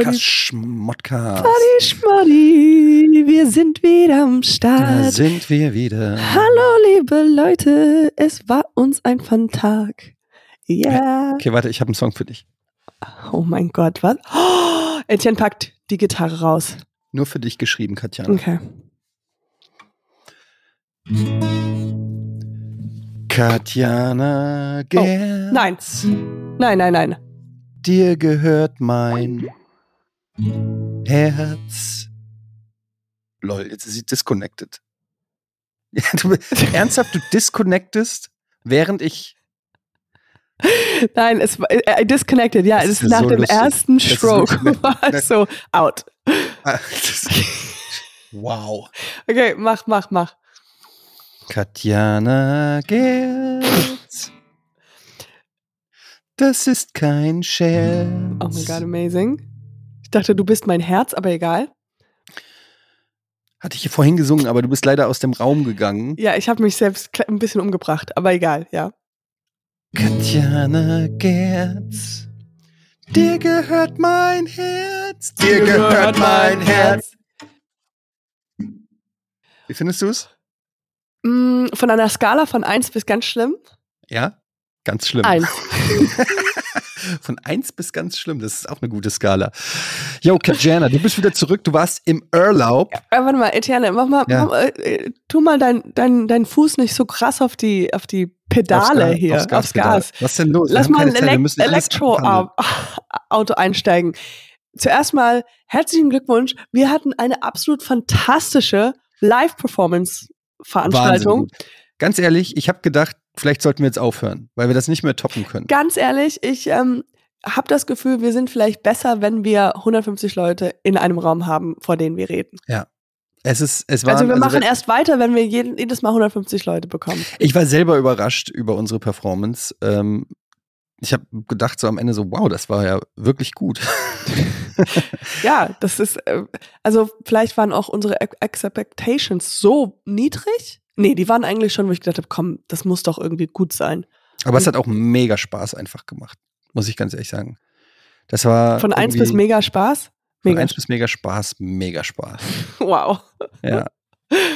Podcast Schmodcast. Party Schmoddi, wir sind wieder am Start. Da sind wir wieder. Hallo liebe Leute, es war uns ein Fantag. Ja. Yeah. Okay, warte, ich habe einen Song für dich. Oh mein Gott, was? Oh, Etienne packt die Gitarre raus. Nur für dich geschrieben, Katja. Okay. Katjana Gerz. Oh, nein. Nein, nein, nein. Dir gehört mein Herz. Lol, jetzt ist sie disconnected. Ja, du, ernsthaft, du disconnectest, während ich. Nein, es war äh, disconnected, ja. Es ist nach so dem lustig. ersten Stroke war so out. Ah, wow. Okay, mach, mach, mach. Katjana Gerz. Das ist kein Scherz. Oh my god, amazing. Ich dachte, du bist mein Herz, aber egal. Hatte ich hier vorhin gesungen, aber du bist leider aus dem Raum gegangen. Ja, ich habe mich selbst ein bisschen umgebracht, aber egal, ja. Katjana Gerz, dir gehört mein Herz, dir gehört mein Herz. Wie findest du es? Mm, von einer Skala von 1 bis ganz schlimm? Ja, ganz schlimm. Eins. Von 1 bis ganz schlimm, das ist auch eine gute Skala. Yo, Katjana, du bist wieder zurück, du warst im Urlaub. Ja, warte mal, Etienne, mach mal, ja. mach, äh, tu mal deinen dein, dein Fuß nicht so krass auf die, auf die Pedale aufs hier, aufs Gas. Aufs Gas. Was ist denn los? Lass mal ein Elek Elektroauto einsteigen. Zuerst mal herzlichen Glückwunsch. Wir hatten eine absolut fantastische Live-Performance-Veranstaltung. Ganz ehrlich, ich habe gedacht, vielleicht sollten wir jetzt aufhören, weil wir das nicht mehr toppen können. Ganz ehrlich, ich ähm, habe das Gefühl, wir sind vielleicht besser, wenn wir 150 Leute in einem Raum haben, vor denen wir reden. Ja. Es ist, es war, also wir also machen erst weiter, wenn wir jeden, jedes Mal 150 Leute bekommen. Ich war selber überrascht über unsere Performance. Ähm, ich habe gedacht so am Ende so, wow, das war ja wirklich gut. ja, das ist, äh, also vielleicht waren auch unsere Expectations so niedrig, Nee, die waren eigentlich schon, wo ich gedacht habe, komm, das muss doch irgendwie gut sein. Aber Und es hat auch mega Spaß einfach gemacht, muss ich ganz ehrlich sagen. Das war. Von eins bis mega Spaß? Mega. Von eins bis mega Spaß, mega Spaß. Wow. Ja.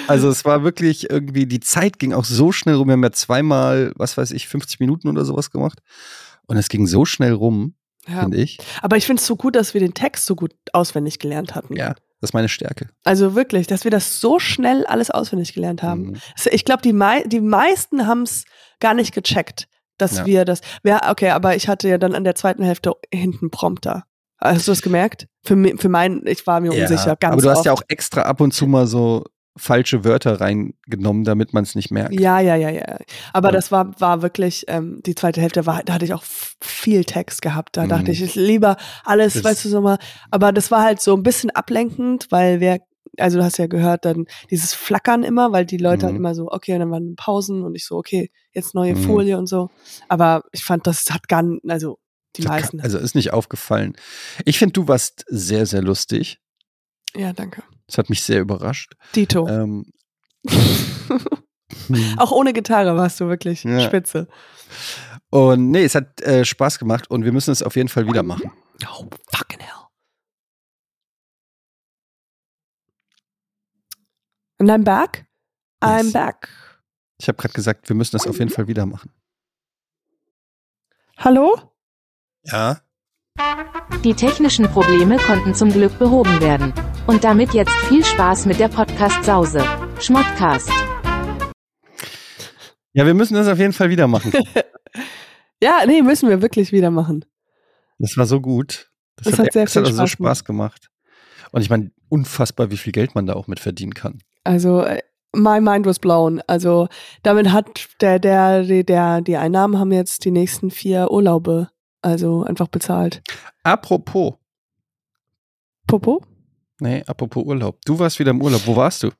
Also es war wirklich irgendwie, die Zeit ging auch so schnell rum. Wir haben ja zweimal, was weiß ich, 50 Minuten oder sowas gemacht. Und es ging so schnell rum, ja. finde ich. Aber ich finde es so gut, dass wir den Text so gut auswendig gelernt hatten. Ja. Das ist meine Stärke. Also wirklich, dass wir das so schnell alles auswendig gelernt haben. Mhm. Ich glaube, die, mei die meisten haben es gar nicht gecheckt, dass ja. wir das. Ja, okay, aber ich hatte ja dann an der zweiten Hälfte hinten Prompter. Hast du das gemerkt? Für, für meinen, ich war mir ja, unsicher. Ganz aber du hast oft. ja auch extra ab und zu mal so falsche Wörter reingenommen, damit man es nicht merkt. Ja, ja, ja, ja. Aber ja. das war, war wirklich, ähm, die zweite Hälfte war, da hatte ich auch viel Text gehabt. Da mhm. dachte ich, ich lieber alles, das weißt du so mal. Aber das war halt so ein bisschen ablenkend, weil wer, also du hast ja gehört, dann dieses Flackern immer, weil die Leute halt mhm. halt immer so, okay, und dann waren Pausen und ich so, okay, jetzt neue mhm. Folie und so. Aber ich fand, das hat gar, also die meisten. Also ist nicht aufgefallen. Ich finde, du warst sehr, sehr lustig. Ja, danke. Das hat mich sehr überrascht. Dito. Ähm, Auch ohne Gitarre warst du wirklich ja. spitze. Und nee, es hat äh, Spaß gemacht und wir müssen es auf jeden Fall wieder machen. Oh, fucking hell. And I'm back. I'm yes. back. Ich habe gerade gesagt, wir müssen das auf jeden Fall wieder machen. Hallo? Ja. Die technischen Probleme konnten zum Glück behoben werden. Und damit jetzt viel Spaß mit der Podcast-Sause. Schmottcast. Ja, wir müssen das auf jeden Fall wieder machen. ja, nee, müssen wir wirklich wieder machen. Das war so gut. Das, das hat, hat, sehr viel hat also Spaß, Spaß gemacht. Und ich meine, unfassbar, wie viel Geld man da auch mit verdienen kann. Also, äh, my mind was blown. Also, damit hat der, der, der, die Einnahmen haben jetzt die nächsten vier Urlaube also einfach bezahlt. Apropos. Popo? Nee, apropos Urlaub. Du warst wieder im Urlaub. Wo warst du?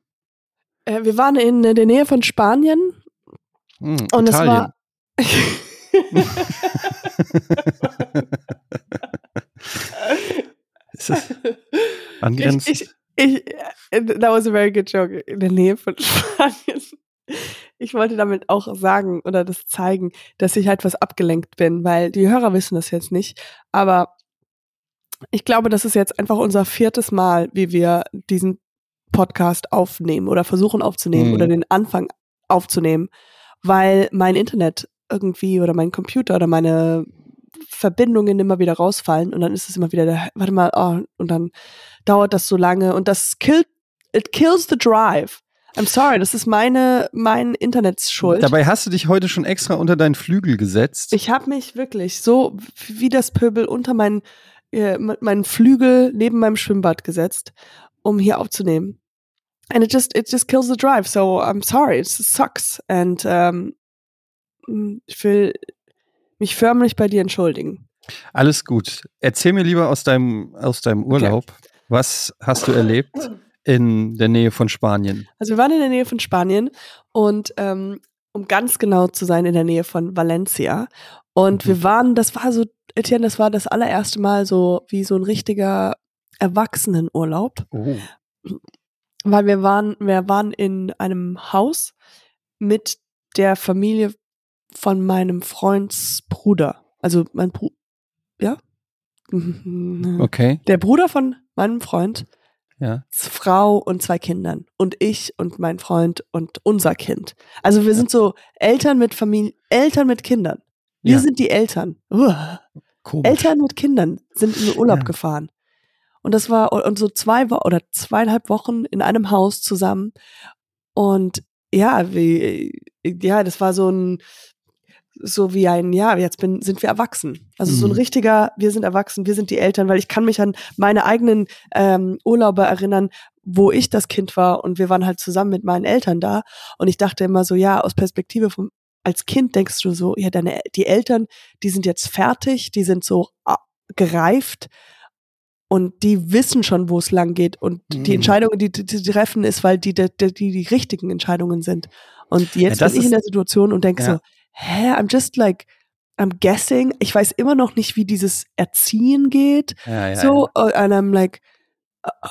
Äh, wir waren in der Nähe von Spanien. Hm, und Italien. es war. Ist das angrenzend? Ich, ich, ich, äh, that was a very good joke. In der Nähe von Spanien. Ich wollte damit auch sagen oder das zeigen, dass ich halt was abgelenkt bin, weil die Hörer wissen das jetzt nicht. Aber Ich glaube, das ist jetzt einfach unser viertes Mal, wie wir diesen Podcast aufnehmen oder versuchen aufzunehmen Mhm. oder den Anfang aufzunehmen, weil mein Internet irgendwie oder mein Computer oder meine Verbindungen immer wieder rausfallen und dann ist es immer wieder der, warte mal, oh, und dann dauert das so lange und das killt, it kills the drive. I'm sorry, das ist meine, mein Internets Schuld. Dabei hast du dich heute schon extra unter deinen Flügel gesetzt. Ich habe mich wirklich so wie das Pöbel unter meinen, äh, meinen Flügel neben meinem Schwimmbad gesetzt, um hier aufzunehmen. And it just it just kills the drive. So I'm sorry, it sucks. And ähm, ich will mich förmlich bei dir entschuldigen. Alles gut. Erzähl mir lieber aus deinem, aus deinem Urlaub. Was hast du erlebt in der Nähe von Spanien? Also wir waren in der Nähe von Spanien und ähm, um ganz genau zu sein, in der Nähe von Valencia. Und Mhm. wir waren, das war so, Etienne, das war das allererste Mal so wie so ein richtiger Erwachsenenurlaub. Oh. weil wir waren, wir waren in einem Haus mit der Familie von meinem Freunds Bruder. Also mein Bruder, ja? Okay, Der Bruder von meinem Freund, ja. Frau und zwei Kindern. Und ich und mein Freund und unser Kind. Also wir sind so Eltern mit Familie, Eltern mit Kindern. Wir Ja. sind die Eltern. Uah. Komisch. Eltern mit Kindern sind in den Urlaub Ja. gefahren. Und das war und so zwei Wochen oder zweieinhalb Wochen in einem Haus zusammen. Und ja, wie, ja, das war so ein, so wie ein, ja, jetzt bin, sind wir erwachsen. Also so ein Mhm. richtiger, wir sind erwachsen, wir sind die Eltern, weil ich kann mich an meine eigenen ähm, Urlaube erinnern, wo ich das Kind war und wir waren halt zusammen mit meinen Eltern da. Und ich dachte immer so, ja, aus Perspektive vom, als Kind denkst du so, ja, deine, die Eltern, die sind jetzt fertig, die sind so ah, gereift und die wissen schon, wo es lang geht und die Mhm. Entscheidungen, die, die, die treffen, ist, weil die die, die die richtigen Entscheidungen sind. Und jetzt das bin ich in der Situation und denke Ja. so, hä, I'm just like, I'm guessing. Ich weiß immer noch nicht, wie dieses Erziehen geht. Ja, ja, so, uh, and I'm like,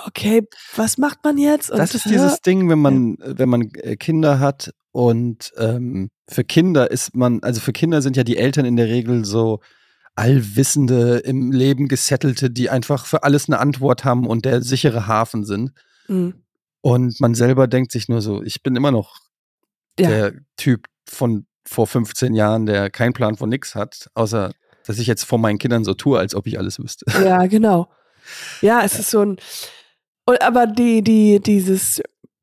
okay, was macht man jetzt? Und, Das ist dieses Ding, wenn man, wenn man äh, Kinder hat und ähm, für Kinder ist man, also für Kinder sind ja die Eltern in der Regel so allwissende, im Leben gesettelte, die einfach für alles eine Antwort haben und der sichere Hafen sind. Mhm. Und man selber denkt sich nur so, ich bin immer noch Ja. der Typ von vor 15 Jahren, der keinen Plan von nix hat, außer dass ich jetzt vor meinen Kindern so tue, als ob ich alles wüsste. Ja, genau. Ja, es ist so ein. Und, aber die, die, dieses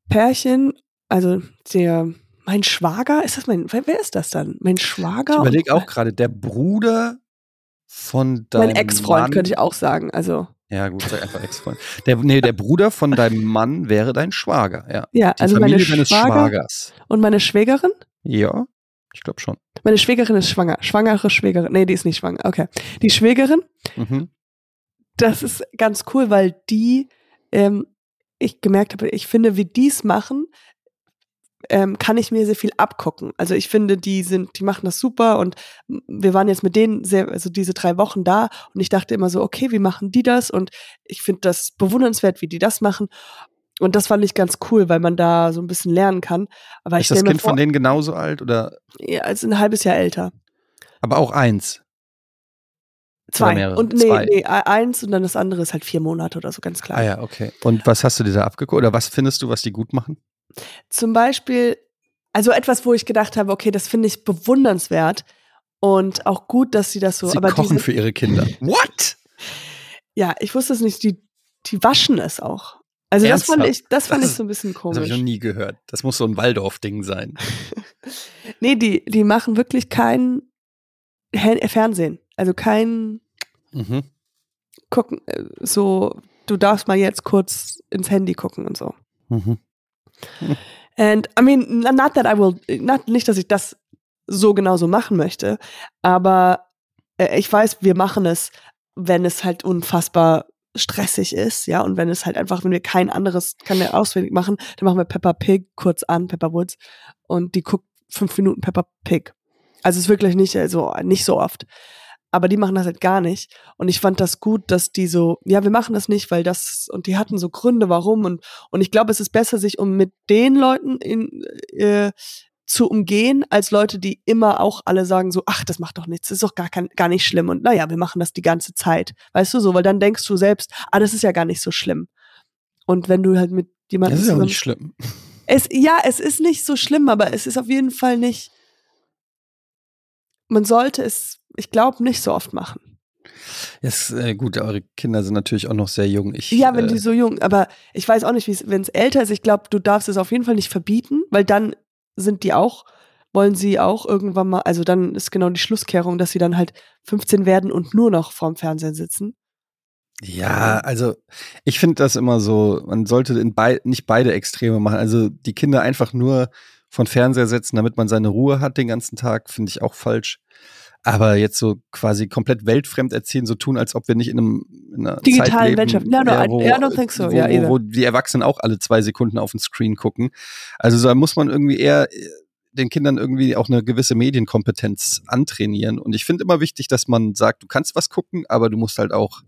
Pärchen, also der, mein Schwager, ist das mein, wer, ist das dann? Mein Schwager? Ich überlege auch gerade, der Bruder von deinem Mein Ex-Freund, könnte ich auch sagen. Also, Ja, gut, sag einfach Ex-Freund. Der, nee, der Bruder von deinem Mann wäre dein Schwager, ja. ja, Die also Familie meine deines Schwager Schwagers. und meine Schwägerin. Ja, ich glaube schon. Meine Schwägerin ist schwanger. Schwangere Schwägerin. Nee, die ist nicht schwanger. Okay. Die Schwägerin, Mhm. Das ist ganz cool, weil die, ähm, ich gemerkt habe, ich finde, wie die es machen, ähm, kann ich mir sehr viel abgucken. Also ich finde, die sind, die machen das super und wir waren jetzt mit denen sehr, also diese drei Wochen da und ich dachte immer so, okay, wie machen die das? Und ich finde das bewundernswert, wie die das machen. Und das fand ich ganz cool, weil man da so ein bisschen lernen kann. Aber ich Ist das Kind vor, von denen genauso alt oder ja, also ein halbes Jahr älter. aber auch eins? Zwei. Und nee, Zwei. nee, e- eins und dann das andere ist halt vier Monate oder so, ganz klar. Ah ja, okay. Und was hast du dir da abgeguckt? Oder was findest du, was die gut machen? Zum Beispiel, also etwas, wo ich gedacht habe, okay, das finde ich bewundernswert und auch gut, dass sie das so. Sie aber kochen diese, für ihre Kinder. What? ja, ich wusste es nicht, die, die waschen es auch. Also das fand ich, das fand Das ich so ein bisschen Das habe ich noch komisch. nie gehört. Das muss so ein Waldorf-Ding sein. Nee, die, die machen wirklich kein Fernsehen. Also kein Mhm. gucken, äh, so, du darfst mal jetzt kurz ins Handy gucken und so. Mhm. And I mean, not that I will, not, nicht, dass ich das so genau so machen möchte, aber äh, ich weiß, wir machen es, wenn es halt unfassbar stressig ist, ja, und wenn es halt einfach, wenn wir kein anderes, keine auswendig machen, dann machen wir Peppa Pig kurz an, Peppa Woods, und die guckt fünf Minuten Peppa Pig. Also es ist wirklich nicht, also nicht so oft. Aber die machen das halt gar nicht. Und ich fand das gut, dass die so, ja, wir machen das nicht, weil das, und die hatten so Gründe, warum. Und, und ich glaube, es ist besser, sich um mit den Leuten in, äh, zu umgehen, als Leute, die immer auch alle sagen so, ach, das macht doch nichts, das ist doch gar, kein, gar nicht schlimm. Und naja, wir machen das die ganze Zeit. Weißt du so, weil dann denkst du selbst, ah, das ist ja gar nicht so schlimm. Und wenn du halt mit jemandem. Das ist ja nicht schlimm. Es, ja, es ist nicht so schlimm, aber es ist auf jeden Fall nicht. Man sollte es, ich glaube, nicht so oft machen. Ist äh, gut, eure Kinder sind natürlich auch noch sehr jung. Ich, ja, wenn äh, die so jung, aber ich weiß auch nicht, wenn es älter ist. Ich glaube, du darfst es auf jeden Fall nicht verbieten, weil dann sind die auch, wollen sie auch irgendwann mal, also dann ist genau die Schlusskehrung, dass sie dann halt 15 werden und nur noch vorm Fernsehen sitzen. Ja, also ich finde das immer so, man sollte in bei, nicht beide Extreme machen. Also die Kinder einfach nur von Fernseher setzen, damit man seine Ruhe hat den ganzen Tag, finde ich auch falsch. Aber jetzt so quasi komplett weltfremd erzählen, so tun, als ob wir nicht in, einem, in einer digitalen Weltschaft. No, no, ja, wo, I, don't think so. Wo, ja, wo, wo die Erwachsenen auch alle zwei Sekunden auf den Screen gucken. Also da muss man irgendwie eher äh, den Kindern irgendwie auch eine gewisse Medienkompetenz antrainieren. Und ich finde immer wichtig, dass man sagt, du kannst was gucken, aber du musst halt auch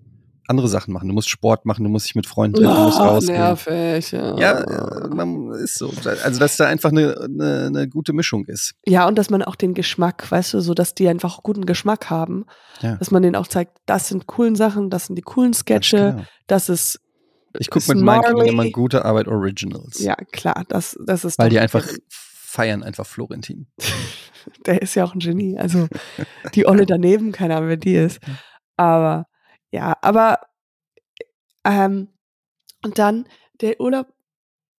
andere Sachen machen. Du musst Sport machen, du musst dich mit Freunden treffen, du musst Oh, rausgehen. nervig, ja. Ja, man ist so. Also, dass da einfach eine, eine, eine gute Mischung ist. Ja, und dass man auch den Geschmack, weißt du, so dass die einfach guten Geschmack haben. Ja. Dass man denen auch zeigt, das sind coolen Sachen, das sind die coolen Sketche, genau. das ist, Ich gucke mit meinen Kindern immer gute Arbeit Originals. ja klar, das, das ist Weil die einfach feiern einfach Florentin. der ist ja auch ein Genie. Also die Olle daneben, keine Ahnung, wer die ist. Aber ja, aber ähm, und dann der Urlaub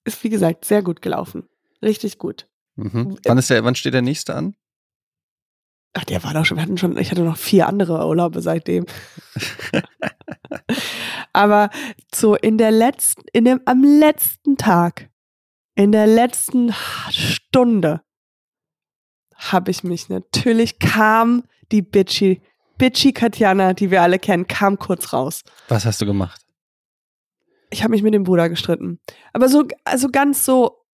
ist wie gesagt sehr gut gelaufen, richtig gut. Mhm. Wann, ist der, wann steht der nächste an? Ach, der war doch schon, wir hatten schon, ich hatte noch vier andere Urlaube seitdem. Aber so in der letzten, in dem, am letzten Tag, in der letzten Stunde habe ich mich natürlich, kam die Bitchy, Bitchy Katjana, die wir alle kennen, kam kurz raus. Was hast du gemacht? Ich habe mich mit dem Bruder gestritten. Aber so, also ganz so,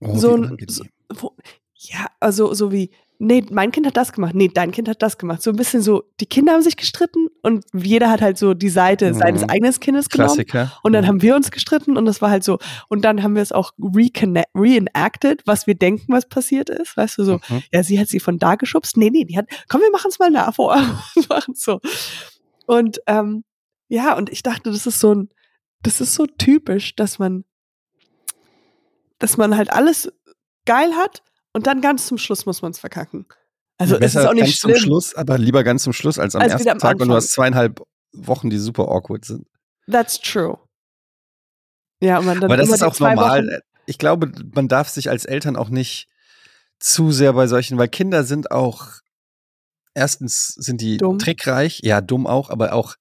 Oh, so so, wo, ja, also so wie, nee, mein Kind hat das gemacht, nee, dein Kind hat das gemacht. So ein bisschen so, die Kinder haben sich gestritten und jeder hat halt so die Seite Mhm. seines eigenen Kindes genommen. Klassiker. Und dann Mhm. haben wir uns gestritten und das war halt so. Und dann haben wir es auch reenacted, was wir denken, was passiert ist. Weißt du, so, Mhm. ja, sie hat sie von da geschubst. Nee, nee, die hat, komm, wir machen es mal nach vor. Wir machen's so. Und ähm, ja, und ich dachte, das ist so ein, das ist so typisch, dass man, dass man halt alles geil hat und dann ganz zum Schluss muss man es verkacken. Also es Besser ist auch nicht ganz schlimm. zum Schluss, aber lieber ganz zum Schluss als am Als ersten am Tag und du hast zweieinhalb Wochen, die super awkward sind. That's true. Ja, und man dann Aber das ist auch normal. Wochen- Ich glaube, man darf sich als Eltern auch nicht zu sehr bei solchen, weil Kinder sind auch, erstens sind die Dumm. trickreich, ja, dumm auch, aber auch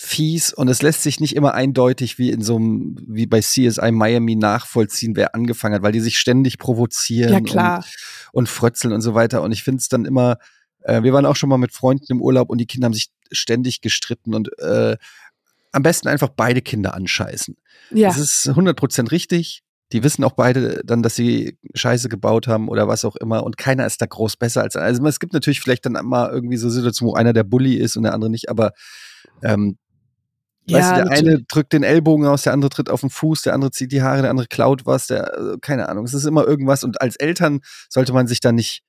fies und es lässt sich nicht immer eindeutig wie in so einem, wie bei CSI Miami nachvollziehen, wer angefangen hat, weil die sich ständig provozieren Ja, klar. Und, und frötzeln und so weiter. Und ich finde es dann immer, äh, wir waren auch schon mal mit Freunden im Urlaub und die Kinder haben sich ständig gestritten und äh, am besten einfach beide Kinder anscheißen. Ja. Das ist 100% richtig. Die wissen auch beide dann, dass sie Scheiße gebaut haben oder was auch immer und keiner ist da groß besser als Also es gibt natürlich vielleicht dann mal irgendwie so Situationen, wo einer der Bully ist und der andere nicht, aber ähm, weißt du, der natürlich. eine drückt den Ellbogen aus, der andere tritt auf den Fuß, der andere zieht die Haare, der andere klaut was, der, äh, keine Ahnung. Es ist immer irgendwas und als Eltern sollte man sich da nicht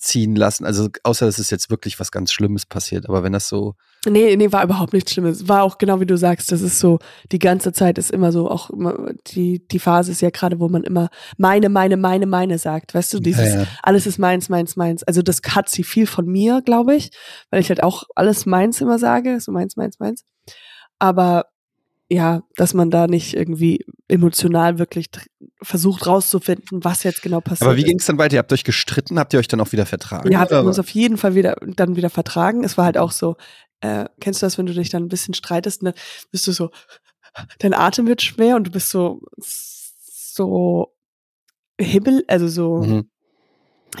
reinziehen lassen. Also außer es ist jetzt wirklich was ganz Schlimmes passiert, aber wenn das so Nee, nee, war überhaupt nichts Schlimmes. War auch genau wie du sagst, das ist so, die ganze Zeit ist immer so, auch immer, die, die Phase ist ja gerade, wo man immer meine, meine, meine, meine sagt. Weißt du, dieses, Ja, ja. alles ist meins, meins, meins. Also das hat sie viel von mir, glaube ich, weil ich halt auch alles meins immer sage, so meins, meins, meins. Aber ja, dass man da nicht irgendwie emotional wirklich versucht rauszufinden, was jetzt genau passiert. Aber wie ging es dann weiter? Ihr habt euch gestritten, habt ihr euch dann auch wieder vertragen? Ja, wir haben uns auf jeden Fall wieder dann wieder vertragen. Es war halt auch so, äh, kennst du das, wenn du dich dann ein bisschen streitest, ne, bist du so, dein Atem wird schwer und du bist so, so hibbel, also so, Mhm.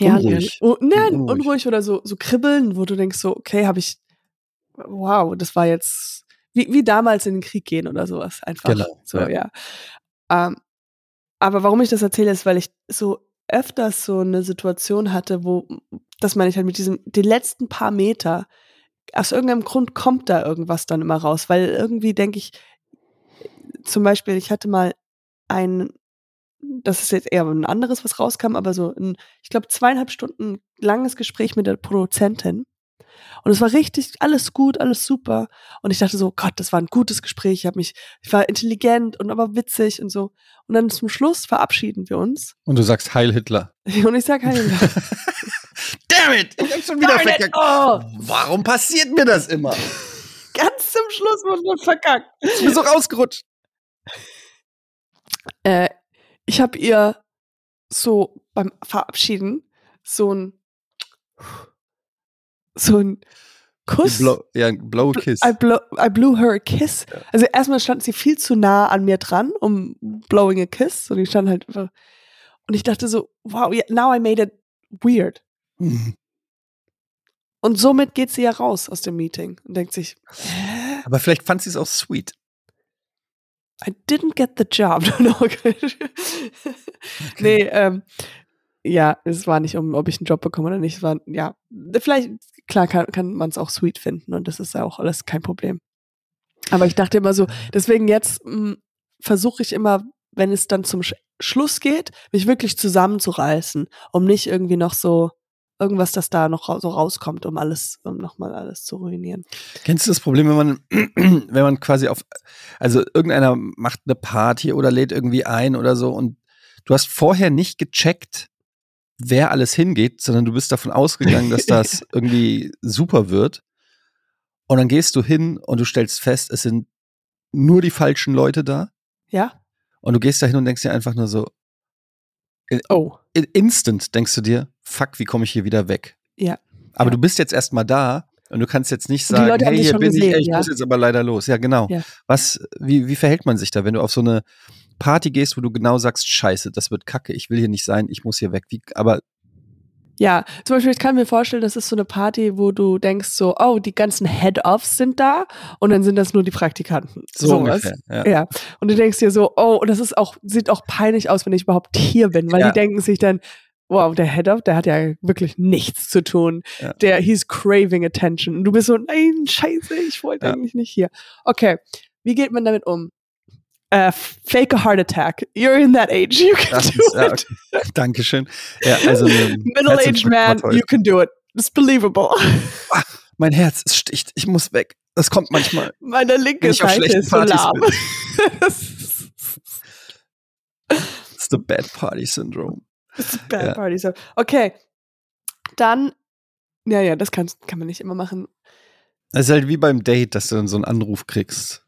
ja, Unruhig. Oh, nein, Unruhig. unruhig. oder so, so kribbeln, wo du denkst so, okay, habe ich, wow, das war jetzt wie, wie damals in den Krieg gehen oder sowas einfach. Genau, So, ja. ja. Ähm, aber warum ich das erzähle, ist, weil ich so öfters so eine Situation hatte, wo, dass man ich halt mit diesem, die letzten paar Meter, aus irgendeinem Grund kommt da irgendwas dann immer raus, weil irgendwie denke ich, zum Beispiel, ich hatte mal einen das ist jetzt eher ein anderes, was rauskam, aber so ein, ich glaube, zweieinhalb Stunden langes Gespräch mit der Produzentin. Und es war richtig, alles gut, alles super. Und ich dachte so, Gott, das war ein gutes Gespräch. Ich habe mich, ich war intelligent und aber witzig und so. Und dann zum Schluss verabschieden wir uns. Und du sagst Heil Hitler. Und ich sag Heil Hitler. Damn it! Ich hab schon wieder Darn verkackt. oh. Warum passiert mir das immer? Ganz zum Schluss wurde man verkackt. Ich bin so rausgerutscht. Äh, ich habe ihr so beim Verabschieden so ein so ein Kuss. Blow, ja, blow a kiss. I, blow, I blew her a kiss. Also erstmal stand sie viel zu nah an mir dran, um blowing a kiss. Und ich stand halt einfach. Und ich dachte so, wow, yeah, now I made it weird. Mhm. Und somit geht sie ja raus aus dem Meeting und denkt sich, hä? Aber vielleicht fand sie es auch sweet. I didn't get the job. No, okay. Nee, ähm, ja, es war nicht um, ob ich einen Job bekomme oder nicht. Es war, ja, vielleicht, klar kann, kann man es auch sweet finden und das ist ja auch alles kein Problem. Aber ich dachte immer so, deswegen jetzt versuche ich immer, wenn es dann zum Sch Schluss geht, mich wirklich zusammenzureißen, um nicht irgendwie noch so irgendwas, das da noch so rauskommt, um alles, um nochmal alles zu ruinieren. Kennst du das Problem, wenn man, wenn man quasi auf, also irgendeiner macht eine Party oder lädt irgendwie ein oder so und du hast vorher nicht gecheckt, wer alles hingeht, sondern du bist davon ausgegangen, dass das irgendwie super wird. Und dann gehst du hin und du stellst fest, es sind nur die falschen Leute da. Ja? Und du gehst da hin und denkst dir einfach nur so, Oh. in instant denkst du dir, fuck, wie komme ich hier wieder weg? Ja. Aber Ja. du bist jetzt erstmal da und du kannst jetzt nicht sagen, hey, hier bin ich, gesehen, ey, ich ja? muss jetzt aber leider los. Ja, genau. Ja. Was, wie, wie verhält man sich da, wenn du auf so eine Party gehst, wo du genau sagst, scheiße, das wird kacke, ich will hier nicht sein, ich muss hier weg. Wie, aber Ja, zum Beispiel, ich kann mir vorstellen, das ist so eine Party, wo du denkst so, oh, die ganzen Head-Offs sind da und dann sind das nur die Praktikanten. so Sowas. ungefähr. Ja. Ja. Und du denkst dir so, oh, und das ist auch, sieht auch peinlich aus, wenn ich überhaupt hier bin, weil Ja. die denken sich dann, wow, der Head-Off, der hat ja wirklich nichts zu tun. Ja. Der, he's craving attention. Und du bist so, nein, scheiße, ich wollte eigentlich nicht hier. Okay, wie geht man damit um? Äh, fake a heart attack. You're in that age. You can do ja, it. okay. Dankeschön. Ja, also eine Middle-aged man, you can do it. It's believable. Mein Herz, es sticht, ich muss weg. Das kommt manchmal. Meine linke Seite ist so lahm. It's the bad party syndrome. It's a bad Ja. party. So. Okay, dann, ja, ja, das kann, kann man nicht immer machen. Es ist halt wie beim Date, dass du dann so einen Anruf kriegst.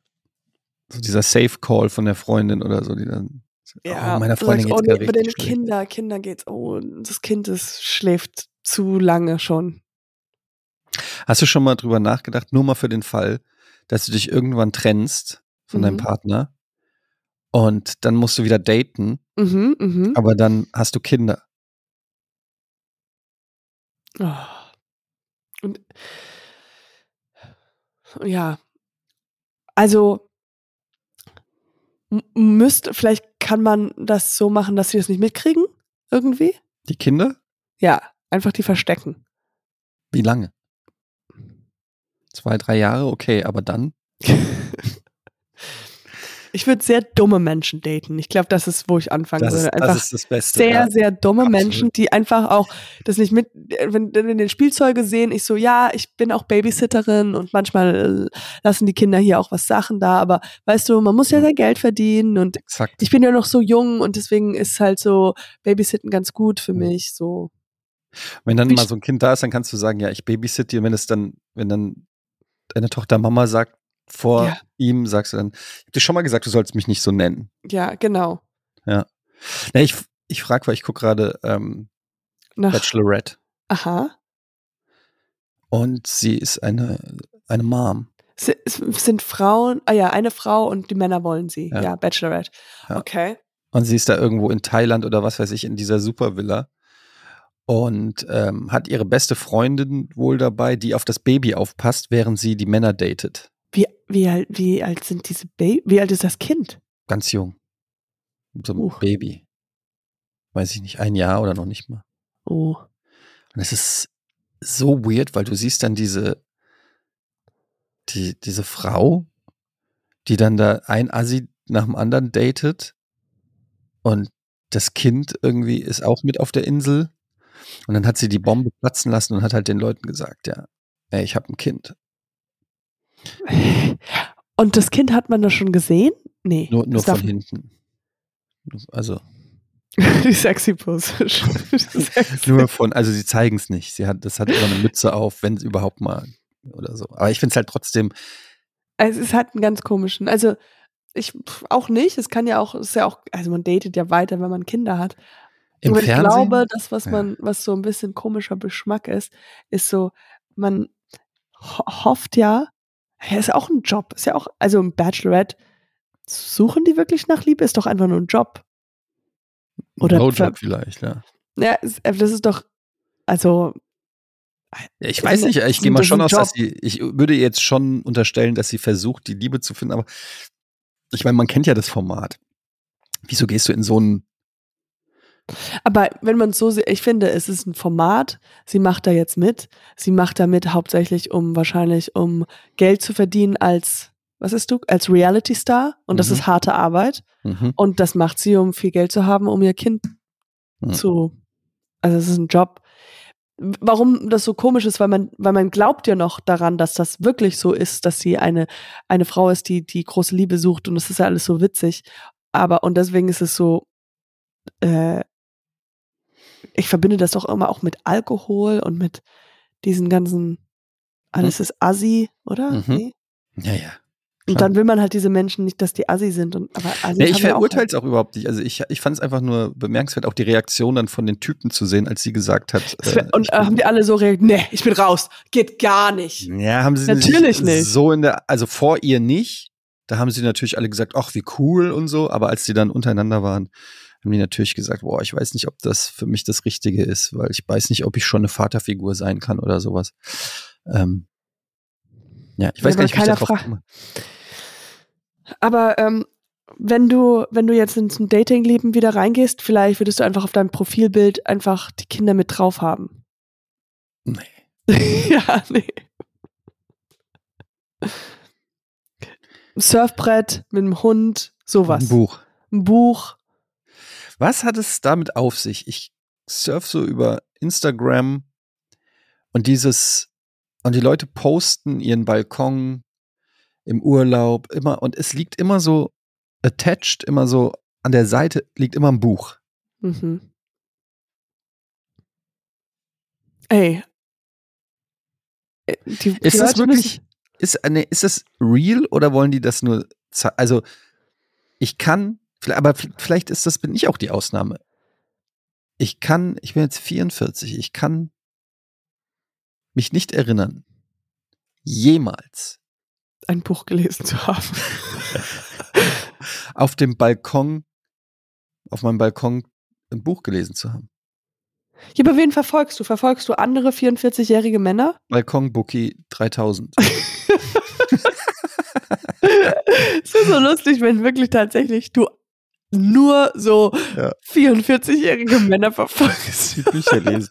So dieser Safe Call von der Freundin oder so, die dann Ja, oh, meiner Freundin sagst, geht's oh, nee, den. Kinder, Kinder geht's, oh, das Kind ist, schläft zu lange schon. Hast du schon mal drüber nachgedacht, nur mal für den Fall, dass du dich irgendwann trennst von deinem Mhm. Partner und dann musst du wieder daten, Mhm, mhm. aber dann hast du Kinder. Oh. Und ja, also müsste, vielleicht kann man das so machen, dass sie das nicht mitkriegen, irgendwie. Die Kinder? Ja, einfach die verstecken. Wie lange? Zwei, drei Jahre, okay, aber dann? Ich würde sehr dumme Menschen daten. Ich glaube, das ist, wo ich anfangen Das würde. das Einfach ist das Beste. sehr, ja. sehr dumme Absolut. Menschen, die einfach auch das nicht mit, wenn, wenn den Spielzeuge sehen, ich so, ja, ich bin auch Babysitterin und manchmal äh, lassen die Kinder hier auch was Sachen da, aber weißt du, man muss ja sein Geld verdienen und Exakt. ich bin ja noch so jung und deswegen ist halt so Babysitten ganz gut für mich, so. Wenn dann Wie mal so ein Kind da ist, dann kannst du sagen, ja, ich babysitte. Und wenn es dann, wenn dann deine Tochter Mama sagt vor Ja. ihm, sagst du dann, ich hab dir schon mal gesagt, du sollst mich nicht so nennen. Ja, genau. Na, ich ich frage, weil ich gucke gerade ähm, Nach, Bachelorette aha. und sie ist eine, eine Mom. Es es sind Frauen, ah ja, eine Frau und die Männer wollen sie. Ja. Ja, Bachelorette. Ja. Okay. Und sie ist da irgendwo in Thailand oder was weiß ich, in dieser Supervilla. Und ähm, hat ihre beste Freundin wohl dabei, die auf das Baby aufpasst, während sie die Männer datet. Wie, wie, alt, wie alt sind diese Baby? Wie alt ist das Kind? Ganz jung. So ein Uh. Baby. Weiß ich nicht, ein Jahr oder noch nicht mal. Oh. Und es ist so weird, weil du siehst dann diese, die, diese Frau, die dann da ein Assi nach dem anderen datet und das Kind irgendwie ist auch mit auf der Insel. Und dann hat sie die Bombe platzen lassen und hat halt den Leuten gesagt, ja, ey, ich habe ein Kind. Und das Kind hat man da schon gesehen? Nee. Nur, nur von hinten. Also. die sexy Pose. nur von, also sie zeigen es nicht. Sie hat, das hat immer eine Mütze auf, wenn es überhaupt mal oder so. Aber ich finde es halt trotzdem. Es ist halt ein ganz komischen. Also ich auch nicht. Es kann ja auch, ist ja auch, also man datet ja weiter, wenn man Kinder hat. Im Aber Fernsehen? ich glaube, das, was man, was so ein bisschen komischer Geschmack ist, ist so, man ho hofft ja, ja, ist ja auch ein Job. Ist ja auch, also im Bachelorette, suchen die wirklich nach Liebe? Ist doch einfach nur ein Job. Oder Blowjob vielleicht, ja. Ja, äh, das ist doch, also. Ja, ich weiß nicht, ich gehe mal schon aus, dass sie, ich würde jetzt schon unterstellen, dass sie versucht, die Liebe zu finden, aber ich meine, man kennt ja das Format. Wieso gehst du in so ein aber wenn man so sieht, ich finde, es ist ein Format. Sie macht da jetzt mit. Sie macht da mit hauptsächlich, um wahrscheinlich um Geld zu verdienen als, was ist du, als Reality Star. Und das mhm. ist harte Arbeit. Mhm. Und das macht sie, um viel Geld zu haben, um ihr Kind mhm. zu, also es ist ein Job. Warum das so komisch ist, weil man, weil man glaubt ja noch daran, dass das wirklich so ist, dass sie eine, eine Frau ist, die die große Liebe sucht und das ist ja alles so witzig. Aber, und deswegen ist es so, äh, ich verbinde das doch immer auch mit Alkohol und mit diesen ganzen, alles hm. ist Assi, oder? Mhm. Nee? Ja, ja. Und dann will man halt diese Menschen nicht, dass die Assi sind. Und, aber Assi ja, ich verurteile es auch, auch, überhaupt nicht. Also ich, ich fand es einfach nur bemerkenswert, auch die Reaktion dann von den Typen zu sehen, als sie gesagt hat. Äh, und äh, haben die alle so reagiert, nee, ich bin raus, geht gar nicht. Ja, haben sie natürlich nicht. So in der, also vor ihr nicht. Da haben sie natürlich alle gesagt, ach, wie cool und so, aber als die dann untereinander waren, haben die natürlich gesagt, boah, ich weiß nicht, ob das für mich das Richtige ist, weil ich weiß nicht, ob ich schon eine Vaterfigur sein kann oder sowas. Ähm, ja, ich weiß ja, gar nicht, wie ich da drauf komme. Aber ähm, wenn du, wenn du jetzt ins Datingleben wieder reingehst, vielleicht würdest du einfach auf deinem Profilbild einfach die Kinder mit drauf haben. Nee. ja, nee. Surfbrett mit einem Hund, sowas. Ein Buch. Ein Buch. Was hat es damit auf sich? Ich surf so über Instagram und dieses, und die Leute posten ihren Balkon im Urlaub immer, und es liegt immer so attached, immer so an der Seite liegt immer ein Buch. Mhm. Ey. Äh, die, ist die das wirklich, ist, nee, ist das real oder wollen die das nur, also ich kann aber vielleicht ist das, bin ich auch die Ausnahme. Ich kann, ich bin jetzt 44, ich kann mich nicht erinnern, jemals ein Buch gelesen zu haben. auf dem Balkon, auf meinem Balkon ein Buch gelesen zu haben. Ja, aber wen verfolgst du? Verfolgst du andere 44-jährige Männer? Balkon Bookie 3000. Es ist so lustig, wenn wirklich tatsächlich du nur so ja. 44-jährige Männer verfolgst. Die Bücher lesen.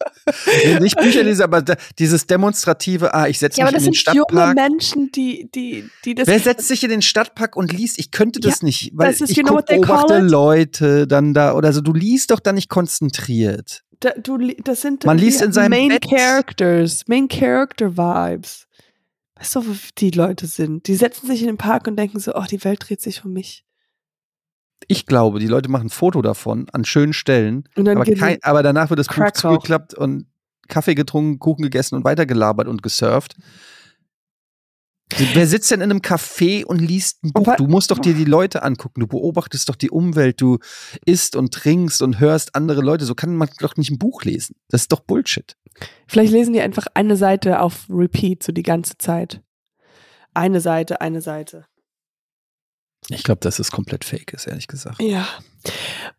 nee, nicht Bücher lesen, aber da, dieses demonstrative, ah, ich setze ja, mich in den Stadtpark. Ja, aber das sind junge Menschen, die, die, die das. Wer setzt sich in den Stadtpark und liest? Ich könnte das ja, nicht, weil das ist, ich guck, beobachte Leute dann da oder so. Du liest doch da nicht konzentriert. Da, du, das sind Man liest in seinem Main Bett. Characters, Main Character Vibes. Weißt du, wo die Leute sind? Die setzen sich in den Park und denken so, oh, die Welt dreht sich um mich ich glaube, die Leute machen ein Foto davon an schönen Stellen, aber, kein, aber, danach wird das Buch zugeklappt und Kaffee getrunken, Kuchen gegessen und weitergelabert und gesurft. Wer sitzt denn in einem Café und liest ein Buch? Du musst doch dir die Leute angucken. Du beobachtest doch die Umwelt. Du isst und trinkst und hörst andere Leute. So kann man doch nicht ein Buch lesen. Das ist doch Bullshit. Vielleicht lesen die einfach eine Seite auf Repeat, so die ganze Zeit. Eine Seite, eine Seite. Ich glaube, dass es komplett fake ist, ehrlich gesagt. Ja.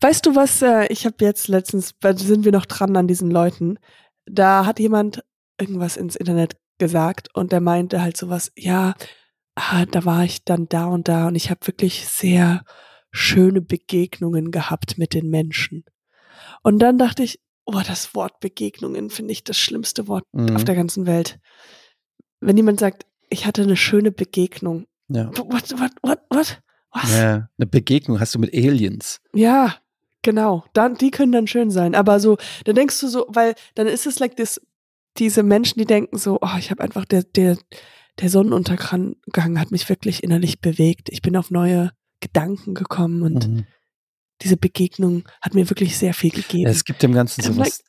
Weißt du was, äh, ich habe jetzt letztens, sind wir noch dran an diesen Leuten, da hat jemand irgendwas ins Internet gesagt und der meinte halt sowas, ja, ah, da war ich dann da und da und ich habe wirklich sehr schöne Begegnungen gehabt mit den Menschen. Und dann dachte ich, oh, das Wort Begegnungen finde ich das schlimmste Wort mhm. auf der ganzen Welt. Wenn jemand sagt, ich hatte eine schöne Begegnung. Ja. What, what, what, what? Was? Ja, eine Begegnung hast du mit Aliens. Ja. Genau, dann, die können dann schön sein. Aber so, dann denkst du so, weil dann ist es like this, diese Menschen, die denken so, oh, ich habe einfach der, der, der Sonnenuntergang hat mich wirklich innerlich bewegt. Ich bin auf neue Gedanken gekommen und mhm. diese Begegnung hat mir wirklich sehr viel gegeben. Ja, es gibt dem Ganzen so was,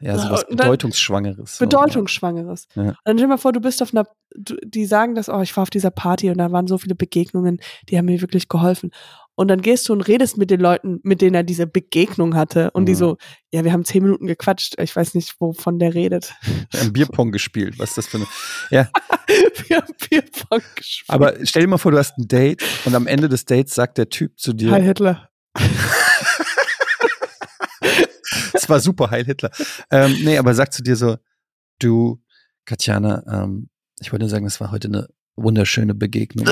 ja, so was Bedeutungsschwangeres. Bedeutungsschwangeres. Ja. Und dann stell dir mal vor, du bist auf einer, die sagen das, oh, ich war auf dieser Party und da waren so viele Begegnungen, die haben mir wirklich geholfen. Und dann gehst du und redest mit den Leuten, mit denen er diese Begegnung hatte. Und mhm. die so, ja, wir haben zehn Minuten gequatscht. Ich weiß nicht, wovon der redet. Wir haben Bierpong gespielt. Was ist das für eine. Ja. wir haben Bierpong gespielt. Aber stell dir mal vor, du hast ein Date und am Ende des Dates sagt der Typ zu dir. Heil Hitler. Es war super, Heil Hitler. Ähm, nee, aber sagt zu dir so, du, Katjana, ähm, ich wollte nur sagen, es war heute eine wunderschöne Begegnung.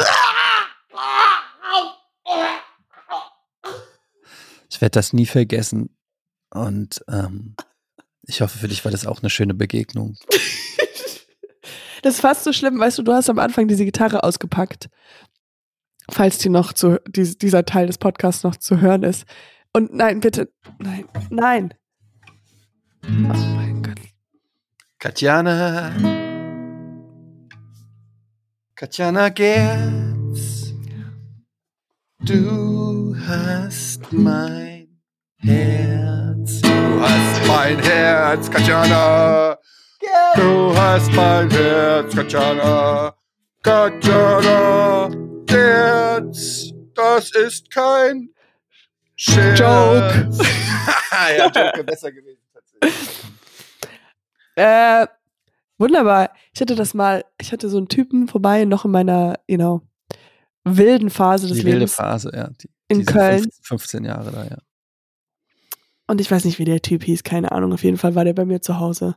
Ich werde das nie vergessen. Und ähm, ich hoffe, für dich war das auch eine schöne Begegnung. das ist fast so schlimm, weißt du, du hast am Anfang diese Gitarre ausgepackt. Falls die noch zu, die, dieser Teil des Podcasts noch zu hören ist. Und nein, bitte, nein, nein. Oh mein Gott. Katjana. Katjana Gerz. Du hast mein Herz. Du hast mein Herz, Katjana. Du hast mein Herz, Katjana. Katjana, Herz, das ist kein Scherz. Joke. ja, Joke besser gewesen. Äh, wunderbar. Ich hatte das mal, ich hatte so einen Typen vorbei, noch in meiner, you know, wilden Phase des die Lebens. wilde Phase, ja. Die, in Köln. 15, 15 Jahre da, ja. Und ich weiß nicht, wie der Typ hieß, keine Ahnung. Auf jeden Fall war der bei mir zu Hause.